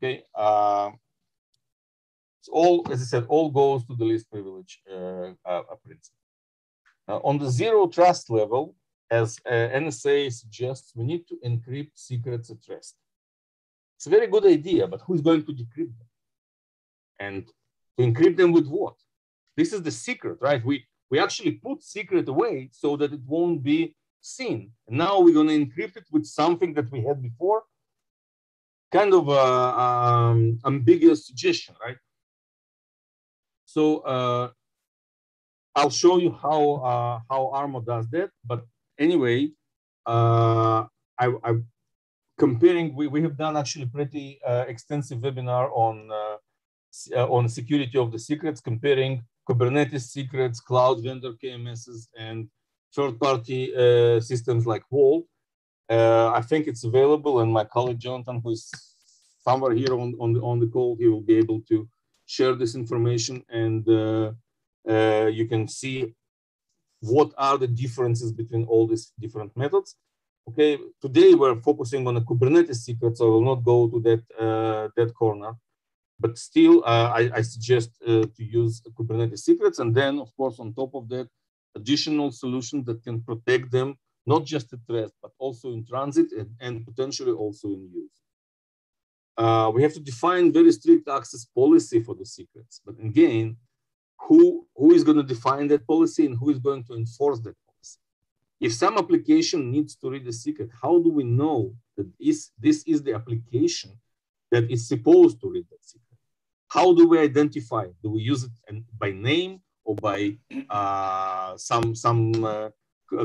Okay. Uh, it's all, as I said, all goes to the least privilege uh, uh, principle. on the zero trust level, as uh, NSA suggests, we need to encrypt secrets at rest. It's a very good idea, but who's going to decrypt them? And to encrypt them with what? This is the secret, right? We, we actually put secret away so that it won't be seen. And now we're going to encrypt it with something that we had before kind of a, um, ambiguous suggestion, right? So uh, I'll show you how uh, how Armo does that. But anyway, uh, I, I comparing, we, we have done actually pretty uh, extensive webinar on, uh, uh, on security of the secrets, comparing Kubernetes secrets, cloud vendor KMSs, and third-party systems like Vault. Uh, I think it's available, and my colleague Jonathan, who is somewhere here on, on, the, on the call, he will be able to share this information, and uh, you can see what are the differences between all these different methods. Okay, today we're focusing on the Kubernetes secret, so I will not go to that uh, that corner. But still, uh, I, I, suggest uh, to use Kubernetes secrets, and then, of course, on top of that, additional solutions that can protect them not just at rest, but also in transit and, and potentially also in use. Uh, we have to define very strict access policy for the secrets. But again, who, who is going to define that policy and who is going to enforce that policy? if some application needs to read the secret, how do we know that is, this is the application that is supposed to read that secret? How do we identify? Do we use it by name or by uh, some some uh,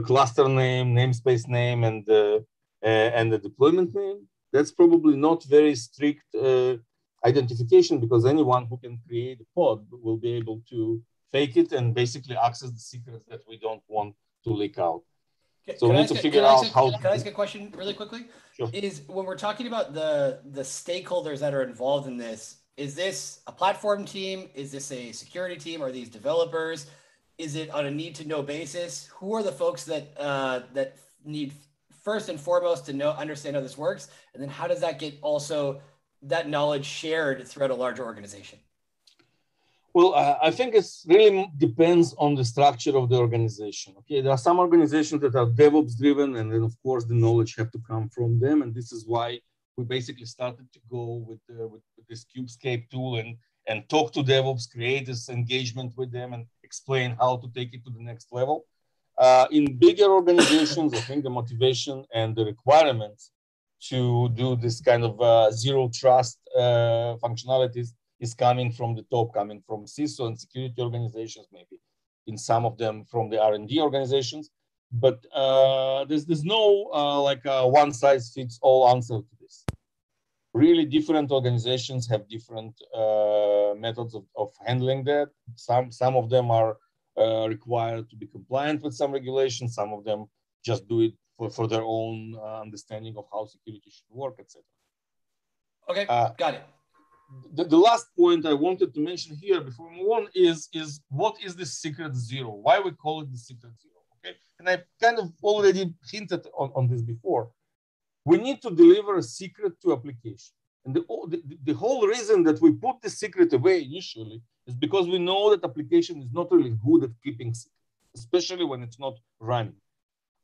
cluster name, namespace name, and uh, and the deployment name? That's probably not very strict uh, identification because anyone who can create a pod will be able to fake it and basically access the secrets that we don't want to leak out. So we need to figure out how. Can I ask a question really quickly? Sure. Is when we're talking about the the stakeholders that are involved in this, is this a platform team? Is this a security team? Are these developers? Is it on a need to know basis? Who are the folks that uh, that need first and foremost to know understand how this works, and then how does that get also that knowledge shared throughout a larger organization? Well, I think it really depends on the structure of the organization. Okay, there are some organizations that are DevOps driven, and then of course the knowledge have to come from them, and this is why we basically started to go with, uh, with, with, this Kubescape tool and and talk to DevOps, create this engagement with them, and explain how to take it to the next level. Uh, in bigger organizations, I think the motivation and the requirements to do this kind of uh, zero trust uh, functionalities is coming from the top, coming from CISO and security organizations, maybe in some of them from the R&D organizations. But uh, there's, there's no uh, like one size fits all answer to. Really different organizations have different uh, methods of, of handling that. Some, some of them are uh, required to be compliant with some regulations. Some of them just do it for, for their own uh, understanding of how security should work, etc. Okay, uh, got it the, the, last point I wanted to mention here before we move on is, is what is the secret zero? Why we call it the secret zero, okay? And I kind of already hinted on, on this before. We need to deliver a secret to application. And the, the, the whole reason that we put the secret away initially is because we know that application is not really good at keeping secret, especially when it's not running.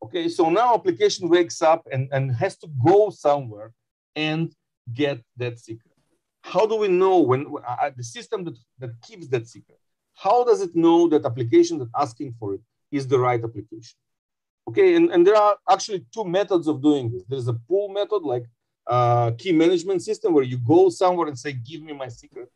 Okay, so now application wakes up and, and has to go somewhere and get that secret how do we know when uh, the system that, that keeps that secret, how does it know that application that asking for it is the right application? Okay, and, and there are actually two methods of doing this. There's a pull method like uh, key management system where you go somewhere and say, give me my secret.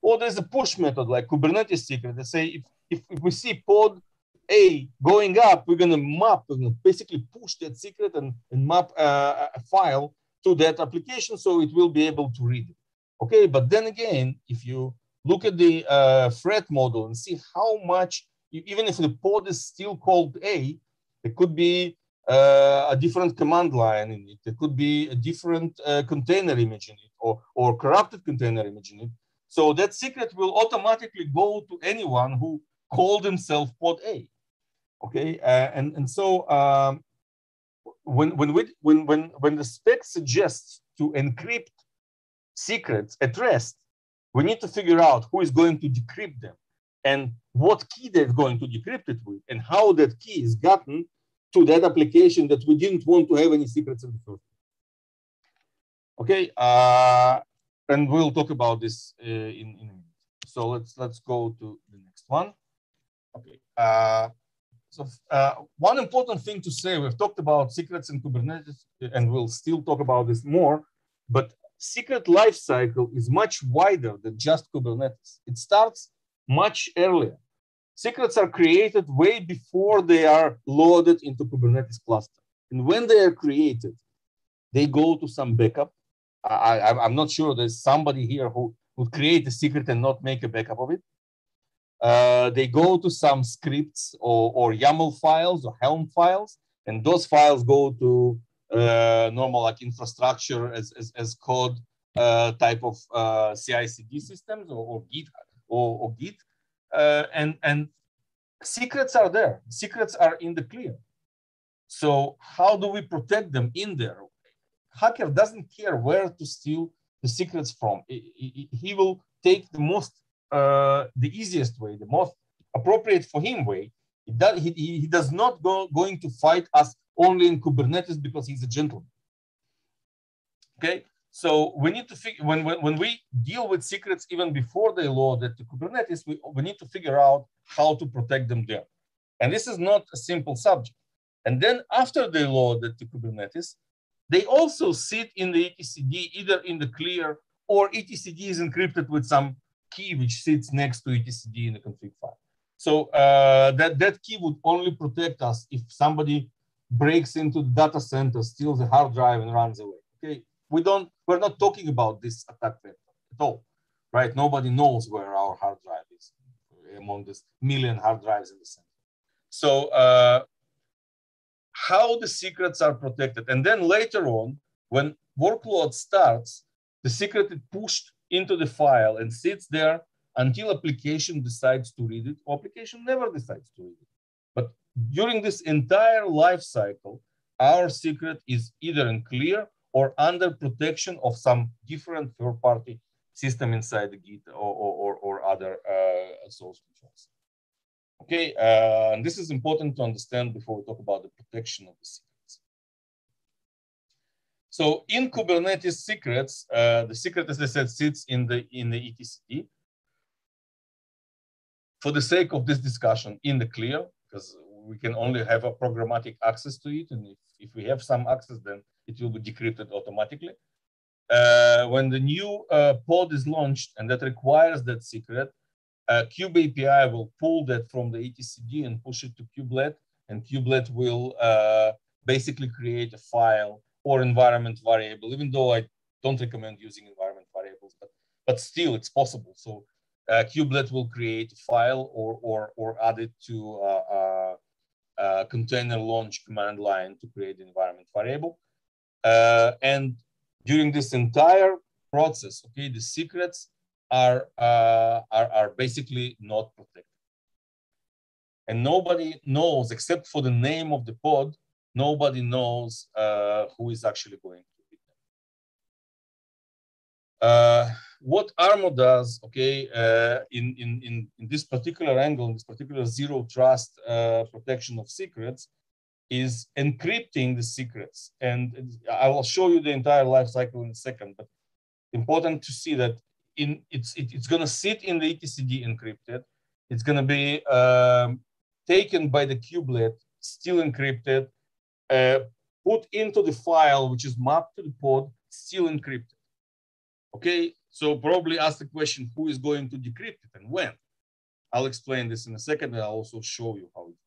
Or there's a push method like Kubernetes secret. They say, if, if, if we see pod A going up, we're gonna map, we're gonna basically push that secret and, and map uh, a file to that application so it will be able to read it. Okay, but then again, if you look at the uh, threat model and see how much, even if the pod is still called A, it could be uh, a different command line in it. There could be a different uh, container image in it or, or corrupted container image in it. So that secret will automatically go to anyone who called himself pod A. Okay, uh, and, and so um, when, when, we, when, when, when the spec suggests to encrypt secrets at rest, we need to figure out who is going to decrypt them and what key they're going to decrypt it with and how that key is gotten to that application that we didn't want to have any secrets in the first Okay, uh, and we'll talk about this uh, in, in a minute. So let's let's go to the next one. Okay. Uh, so uh, one important thing to say, we've talked about secrets in Kubernetes, and we'll still talk about this more, but secret lifecycle is much wider than just Kubernetes. It starts much earlier. Secrets are created way before they are loaded into Kubernetes cluster. And when they are created, they go to some backup. I, I'm not sure there's somebody here who would create a secret and not make a backup of it. Uh, they go to some scripts or, or YAML files or Helm files, and those files go to uh, normal like infrastructure as, as, as code uh, type of uh, CI/CD systems or, or Git or, or Git, and and secrets are there. Secrets are in the clear. So how do we protect them in there? Hacker doesn't care where to steal the secrets from. He will take the most, uh, the easiest way, the most appropriate for him way. He does, he, he does not go going to fight us only in Kubernetes because he's a gentleman. Okay, so we need to figure when, when, when we deal with secrets even before they loaded to Kubernetes, we, we need to figure out how to protect them there. And this is not a simple subject. And then after they loaded to Kubernetes, they also sit in the etcd either in the clear or etcd is encrypted with some key which sits next to etcd in the config file. So uh, that, that key would only protect us if somebody breaks into the data center, steals the hard drive and runs away. Okay, we don't, we're not talking about this attack vector at all, right? Nobody knows where our hard drive is among this million hard drives in the center. So uh, how the secrets are protected. And then later on, when workload starts, the secret is pushed into the file and sits there until application decides to read it, or application never decides to read it. But during this entire life cycle, our secret is either in clear or under protection of some different third-party system inside the Git or, or, or other uh, source controls. Okay, uh, and this is important to understand before we talk about the protection of the secrets. So in Kubernetes secrets, uh, the secret, as I said, sits in the in the etcd. For the sake of this discussion, in the clear, because we can only have a programmatic access to it, and if, if we have some access, then it will be decrypted automatically. Uh, when the new uh, pod is launched and that requires that secret, uh, Kube API will pull that from the etcd and push it to kubelet, and kubelet will uh, basically create a file or environment variable, even though I don't recommend using environment variables, but, but still it's possible. So uh, kubelet will create a file or, or, or add it to a, a container launch command line to create the environment variable. Uh, and during this entire process, okay, the secrets are, uh, are, are basically not protected. And nobody knows, except for the name of the pod, nobody knows uh, who is actually going to be them. Uh, what Armo does, okay, uh, in, in, in, in, this particular angle, in this particular zero trust uh, protection of secrets, is encrypting the secrets. And I will show you the entire life cycle in a second, but important to see that in it's it, it's going to sit in the etcd encrypted. It's going to be um, taken by the kubelet, still encrypted, uh, put into the file which is mapped to the pod, still encrypted. Okay, so probably ask the question, who is going to decrypt it and when? I'll explain this in a second, and I'll also show you how done.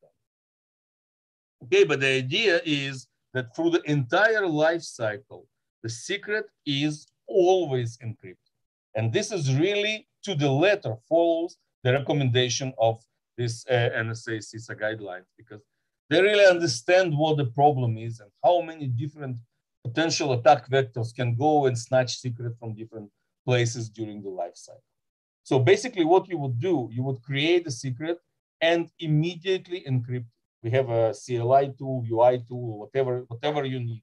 Okay, but the idea is that through the entire life cycle, the secret is always encrypted. And this is really to the letter follows the recommendation of this uh, NSA CISA guidelines because they really understand what the problem is and how many different potential attack vectors can go and snatch secret from different places during the life cycle. So basically what you would do, you would create a secret and immediately encrypt. We have a CLI tool, UI tool, whatever, whatever you need.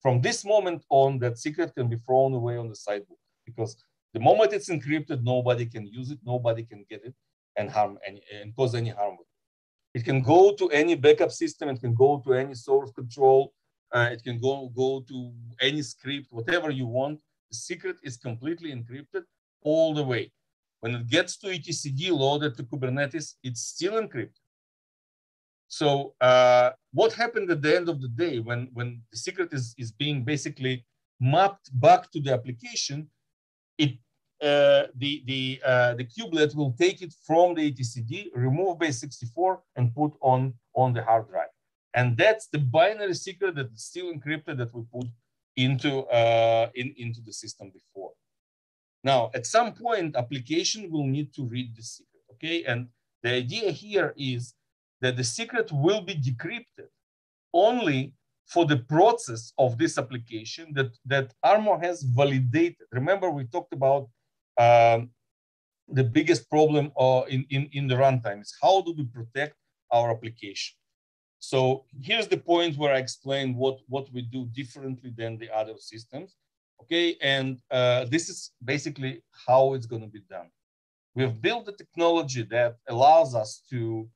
From this moment on, that secret can be thrown away on the sideboard because the moment it's encrypted, nobody can use it, nobody can get it and harm any and cause any harm. It can go to any backup system, it can go to any source control, uh, it can go, go to any script, whatever you want. The secret is completely encrypted all the way. When it gets to etcd loaded to Kubernetes, it's still encrypted. So uh, what happened at the end of the day when, when the secret is, is being basically mapped back to the application, it uh, the the uh, the kubelet will take it from the etcd, remove base 64, and put on on the hard drive. And that's the binary secret that is still encrypted that we put into, uh, in, into the system before. Now, at some point, application will need to read the secret, okay? And the idea here is that the secret will be decrypted only for the process of this application that, that Armo has validated. Remember, we talked about um, the biggest problem uh, in, in, in the runtime is how do we protect our application? So here's the point where I explain what, what we do differently than the other systems. Okay, and uh, this is basically how it's going to be done. We have built a technology that allows us to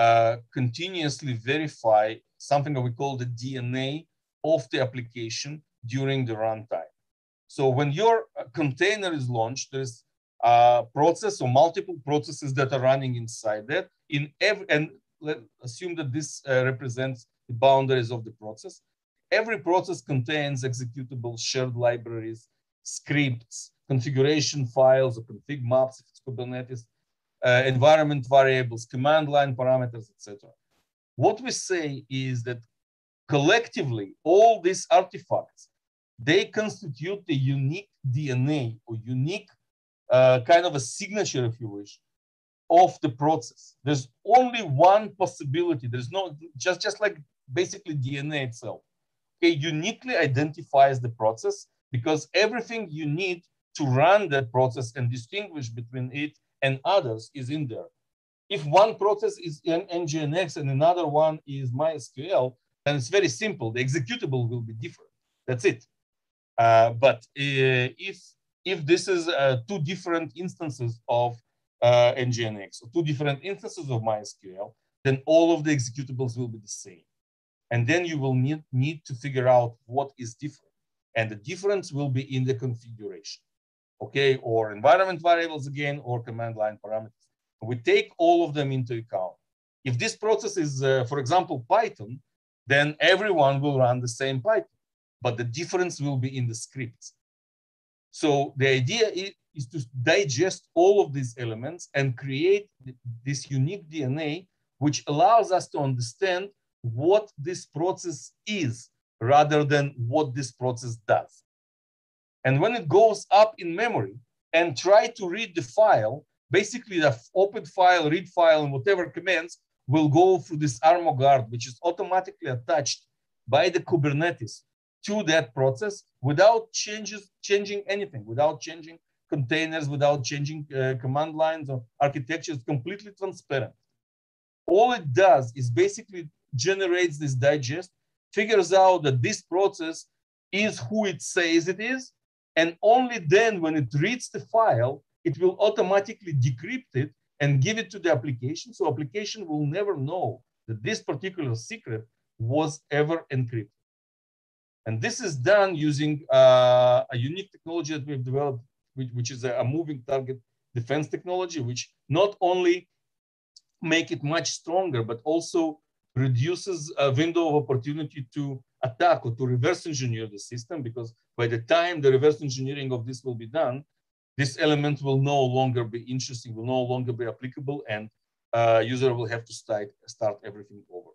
uh, continuously verify something that we call the DNA of the application during the runtime. So when your uh, container is launched, there's a process or multiple processes that are running inside that. In every and let assume that this uh, represents the boundaries of the process. Every process contains executable shared libraries, scripts, configuration files or config maps if it's Kubernetes, uh, environment variables, command line parameters, etc. What we say is that collectively, all these artifacts, they constitute the unique DNA or unique uh, kind of a signature, if you wish, of the process. There's only one possibility. There's no, just, just like basically DNA itself. Okay, uniquely identifies the process because everything you need to run that process and distinguish between it and others is in there. If one process is in NGINX and another one is MySQL, then it's very simple. The executable will be different. That's it. Uh, but uh, if if this is uh, two different instances of uh, NGINX, or two different instances of MySQL, then all of the executables will be the same. And then you will need, need to figure out what is different. And the difference will be in the configuration, okay? Or environment variables again, or command line parameters. We take all of them into account. If this process is, uh, for example, Python, then everyone will run the same Python, but the difference will be in the scripts. So the idea is, is to digest all of these elements and create this unique DNA, which allows us to understand what this process is rather than what this process does. And when it goes up in memory and try to read the file, basically the open file, read file, and whatever commands will go through this Armo guard, which is automatically attached by the Kubernetes to that process without changes, changing anything, without changing containers, without changing uh, command lines or architecture. It's completely transparent. All it does is basically generates this digest, figures out that this process is who it says it is, and only then when it reads the file, it will automatically decrypt it and give it to the application. So application will never know that this particular secret was ever encrypted. And this is done using uh, a unique technology that we've developed, which, which is a, a, moving target defense technology, which not only make it much stronger, but also reduces a window of opportunity to attack or to reverse engineer the system, because by the time the reverse engineering of this will be done, this element will no longer be interesting, will no longer be applicable, and uh, user will have to start, start everything over.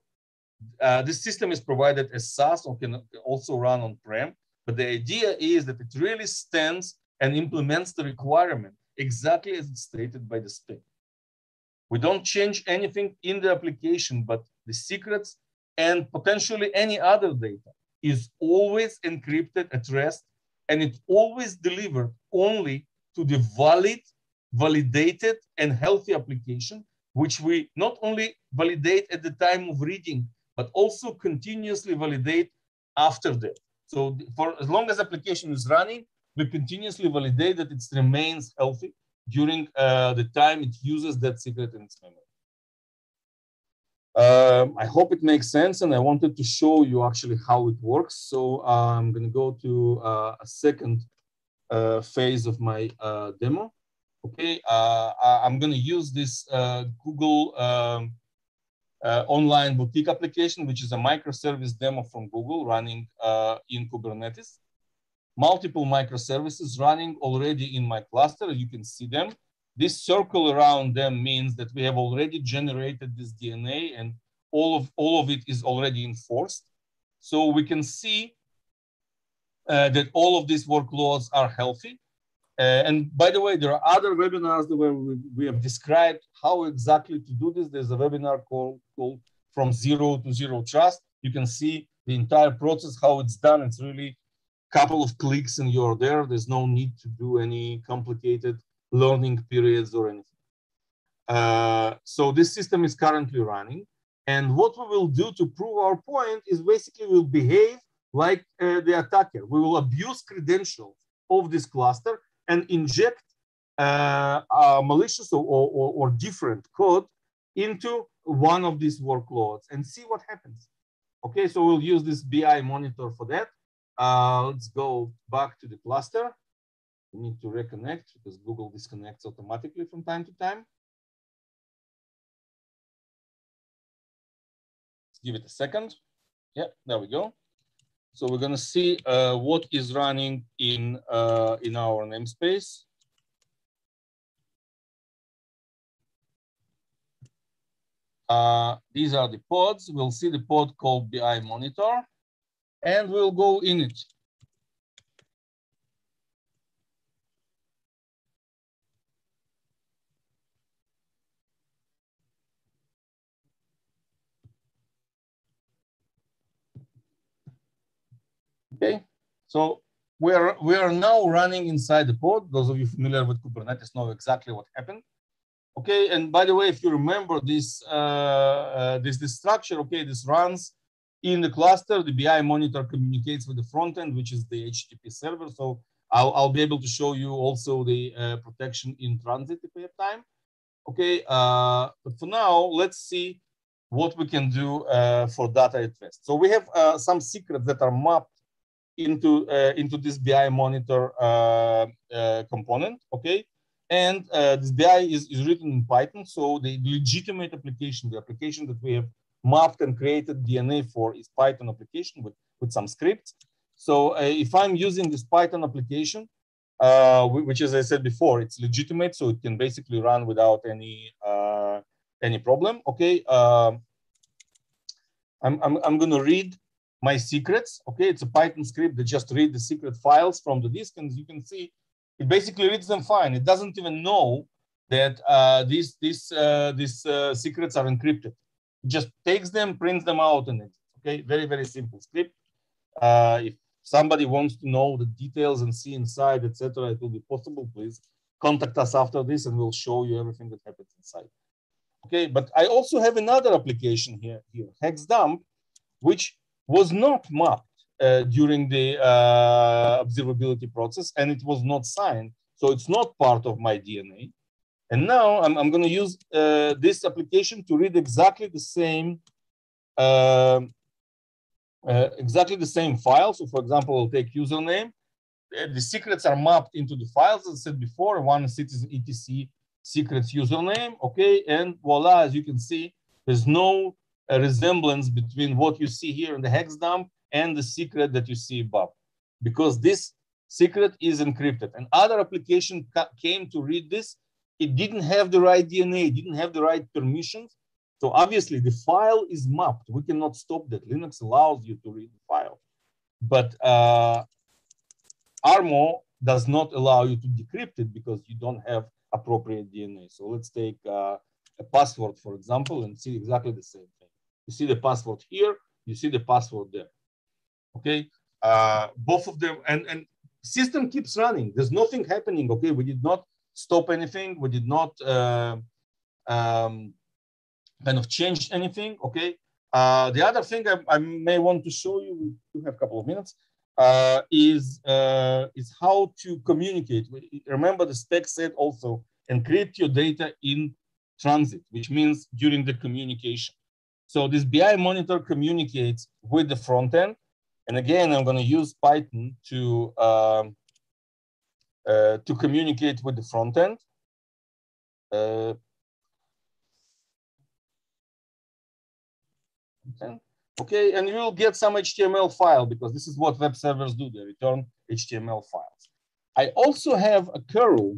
Uh, this system is provided as SaaS or can also run on-prem, but the idea is that it really stands and implements the requirement exactly as it's stated by the spec. We don't change anything in the application, but the secrets and potentially any other data is always encrypted at rest, and it's always delivered only to the valid, validated, and healthy application, which we not only validate at the time of reading but also continuously validate after that. So for as long as application is running, we continuously validate that it remains healthy during uh, the time it uses that secret in its memory. Um, I hope it makes sense, and I wanted to show you actually how it works. So uh, I'm going to go to uh, a second uh, phase of my uh, demo. Okay, uh, I'm going to use this Google um, uh, online boutique application, which is a microservice demo from Google running uh, in Kubernetes. Multiple microservices running already in my cluster. You can see them. This circle around them means that we have already generated this DNA and all of, all of it is already enforced. So we can see uh, that all of these workloads are healthy. Uh, and by the way, there are other webinars where we, we, have described how exactly to do this. There's a webinar called, called From Zero to Zero Trust. You can see the entire process, how it's done. It's really a couple of clicks and you're there. There's no need to do any complicated learning periods or anything. Uh, so this system is currently running. And what we will do to prove our point is basically we'll behave like uh, the attacker. We will abuse credentials of this cluster and inject uh, malicious or, or, or, different code into one of these workloads and see what happens. Okay, so we'll use this BI monitor for that. Uh, let's go back to the cluster. We need to reconnect because Google disconnects automatically from time to time. Let's give it a second. Yeah, there we go. So we're gonna see uh, what is running in, uh, in our namespace. Uh, these are the pods. We'll see the pod called BI monitor and we'll go in it. Okay, so we are, we are now running inside the pod. Those of you familiar with Kubernetes know exactly what happened. Okay, and by the way, if you remember this, uh, uh, this, this structure, okay, this runs in the cluster. The BI monitor communicates with the front end, which is the HTTP server. So I'll, I'll be able to show you also the uh, protection in transit if we have time. Okay, uh, but for now, let's see what we can do uh, for data at rest. So we have uh, some secrets that are mapped into uh, into this BI monitor uh, uh, component, okay? And this BI is, is written in Python, so the legitimate application, the application that we have mapped and created DNA for is Python application with, with some scripts. So uh, if I'm using this Python application, uh, which as I said before, it's legitimate, so it can basically run without any uh, any problem. Okay, um, I'm, I'm, I'm going to read my secrets. Okay, it's a Python script that just read the secret files from the disk, and you can see it basically reads them fine. It doesn't even know that uh, these these uh, these uh, secrets are encrypted. It just takes them, prints them out, and it's okay. Very very simple script. Uh, if somebody wants to know the details and see inside, etc., it will be possible. Please contact us after this, and we'll show you everything that happens inside. Okay, but I also have another application here, here Hex Dump, which was not mapped uh, during the uh, observability process and it was not signed. So it's not part of my DNA. And now I'm, I'm going to use uh, this application to read exactly the same um, uh, exactly the same file. So for example, I'll take username. Uh, the secrets are mapped into the files, as I said before, one citizen etc secrets username, okay? And voila, as you can see, there's no a resemblance between what you see here in the hex dump and the secret that you see above, because this secret is encrypted. And other application came to read this. It didn't have the right DNA, didn't have the right permissions. So obviously the file is mapped. We cannot stop that. Linux allows you to read the file. But uh, Armo does not allow you to decrypt it because you don't have appropriate DNA. So let's take uh, a password, for example, and see exactly the same thing. You see the password here, you see the password there. Okay, uh, both of them, and, and system keeps running. There's nothing happening, okay? We did not stop anything. We did not uh, um, kind of change anything, okay? Uh, the other thing I, I, may want to show you, we do have a couple of minutes, uh, is, uh, is how to communicate. Remember the spec said also, encrypt your data in transit, which means during the communication. So this BI monitor communicates with the front end. And again, I'm going to use Python to, um, uh, to communicate with the front end. Uh, okay, and you will get some HTML file because this is what web servers do. They return HTML files. I also have a curl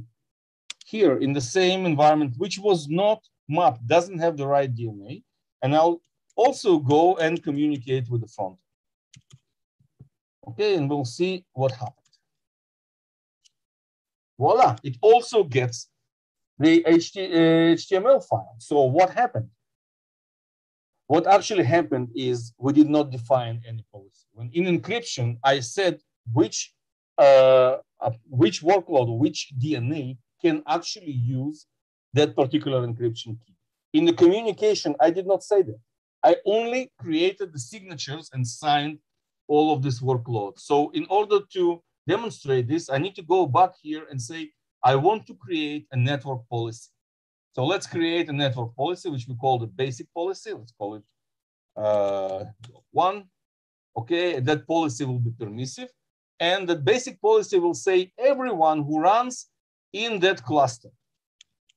here in the same environment, which was not mapped, doesn't have the right DNA. And I'll also go and communicate with the front. Okay, and we'll see what happened. Voila, it also gets the HTML file. So what happened? What actually happened is we did not define any policy. When in encryption, I said which uh, uh, which workload, which DNA can actually use that particular encryption key. In the communication, I did not say that. I only created the signatures and signed all of this workload. So in order to demonstrate this, I need to go back here and say, I want to create a network policy. So let's create a network policy, which we call the basic policy. Let's call it uh, one. Okay, that policy will be permissive. And the basic policy will say everyone who runs in that cluster,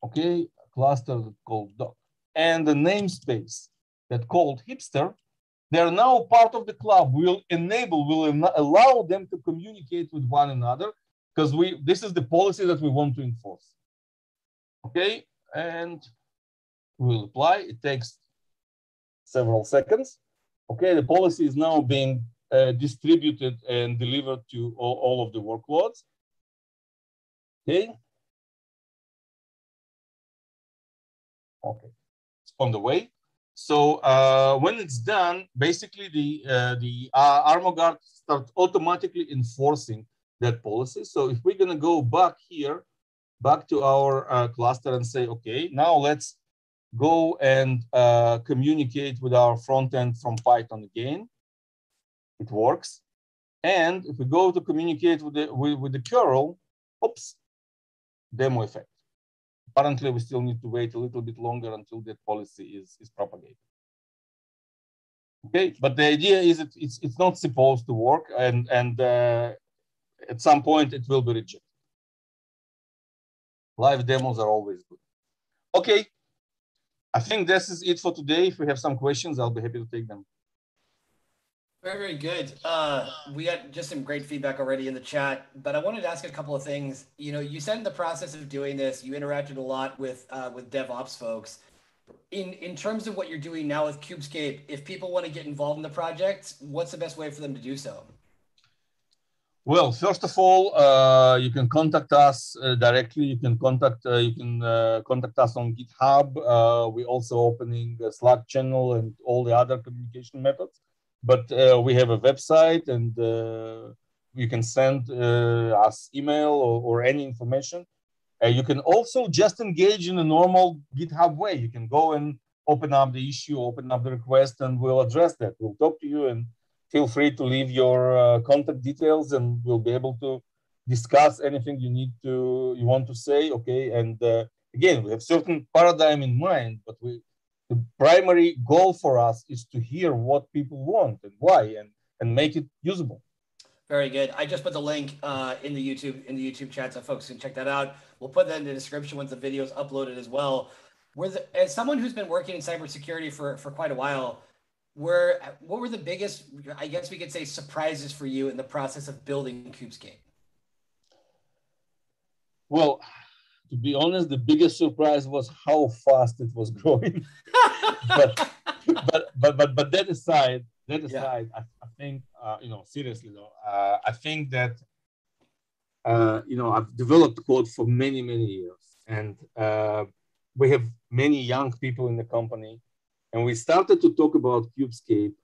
okay, cluster called doc, and the namespace that called hipster, they're now part of the club. We'll enable, will allow them to communicate with one another because we this is the policy that we want to enforce. Okay, and we'll apply. It takes several seconds. Okay, the policy is now being uh, distributed and delivered to all, all of the workloads. Okay. Okay, on the way. So uh, when it's done, basically the uh, the uh, Armoguard starts automatically enforcing that policy. So if we're gonna go back here, back to our uh, cluster and say, okay, now let's go and uh, communicate with our front end from Python again. It works. And if we go to communicate with the, with, with the curl, oops, demo effect. Apparently, we still need to wait a little bit longer until that policy is, is propagated. Okay, but the idea is that it's, it's not supposed to work and, and uh, at some point it will be rejected. Live demos are always good. Okay, I think this is it for today. If we have some questions, I'll be happy to take them. Very, very good. Uh, we got just some great feedback already in the chat, but I wanted to ask a couple of things. You know, you said in the process of doing this, you interacted a lot with uh, with DevOps folks. In in terms of what you're doing now with Kubescape, if people want to get involved in the project, what's the best way for them to do so? Well, first of all, uh, you can contact us uh, directly. You can contact uh, you can uh, contact us on GitHub. We're also opening a Slack channel and all the other communication methods. But uh, we have a website, and you can send us email or, or any information. you can also just engage in a normal GitHub way. You can go and open up the issue, open up the request, and we'll address that. We'll talk to you and feel free to leave your uh, contact details and we'll be able to discuss anything you need to you want to say okay and uh, again we have certain paradigm in mind but we the primary goal for us is to hear what people want and why and and make it usable. Very good. I just put the link uh, in the youtube in the youtube chat so folks can check that out. We'll put that in the description once the video is uploaded as well. Where as someone who's been working in cybersecurity for for quite a while were what were the biggest i guess we could say surprises for you in the process of building kubescape well to be honest the biggest surprise was how fast it was growing but, but but but but that aside that aside yeah. I, I, think uh, you know seriously though uh, i think that uh, you know i've developed code for many many years and uh, we have many young people in the company and we started to talk about Kubescape.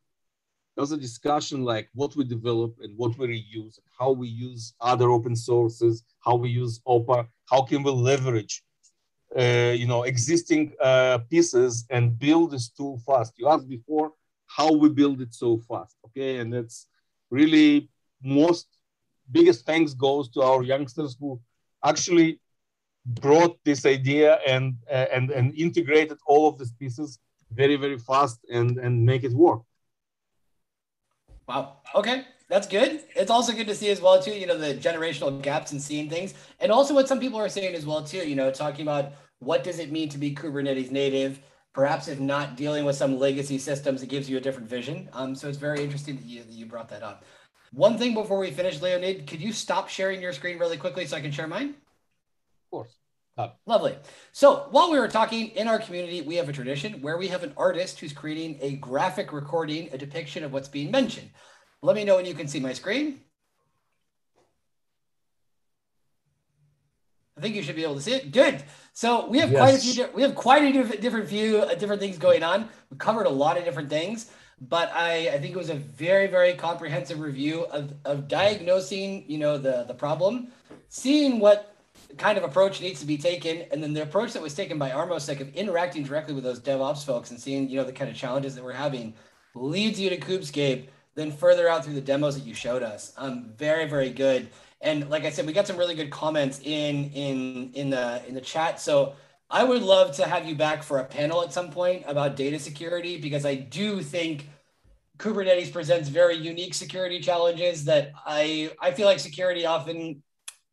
There was a discussion like what we develop and what we reuse, and how we use other open sources, how we use OPA, how can we leverage, uh, you know, existing uh, pieces and build this tool fast. You asked before how we build it so fast, okay? And it's really most biggest thanks goes to our youngsters who actually brought this idea and uh, and and integrated all of these pieces very very fast and and make it work wow. Okay. That's good. It's also good to see as well too you know the generational gaps and seeing things. And also what some people are saying as well too you know talking about what does it mean to be kubernetes native? Perhaps if not dealing with some legacy systems it gives you a different vision. Um, so it's very interesting that you, that you brought that up. One thing before we finish leonid could you stop sharing your screen really quickly so i can share mine? Of course Lovely. So while we were talking in our community, we have a tradition where we have an artist who's creating a graphic recording, a depiction of what's being mentioned. Let me know when you can see my screen. I think you should be able to see it. Good. So we have yes. quite a few. We have quite a different, different view, uh, different things going on. We covered a lot of different things, but I, I think it was a very, very comprehensive review of, of diagnosing, you know, the the problem, seeing what kind of approach needs to be taken, and then the approach that was taken by Armosec of interacting directly with those DevOps folks and seeing, you know, the kind of challenges that we're having leads you to Kubescape. Then further out through the demos that you showed us, um, very, very good. And like I said, we got some really good comments in in in the in the chat. So I would love to have you back for a panel at some point about data security because I do think Kubernetes presents very unique security challenges that I I feel like security often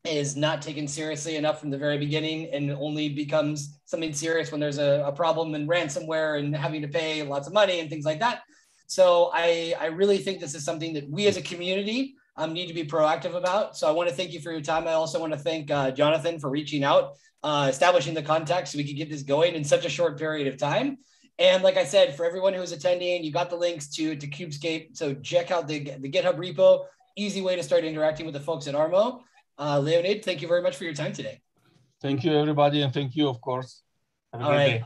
is not taken seriously enough from the very beginning and only becomes something serious when there's a, a problem and ransomware and having to pay lots of money and things like that. So I, I really think this is something that we as a community um, need to be proactive about. So I want to thank you for your time. I also want to thank uh, Jonathan for reaching out, uh, establishing the contact so we could get this going in such a short period of time. And like I said, for everyone who's attending, you got the links to, to Kubescape. So check out the, the GitHub repo. Easy way to start interacting with the folks at Armo. Uh, Leonid, thank you very much for your time today. Thank you, everybody. And thank you, of course. Have a All right. Day.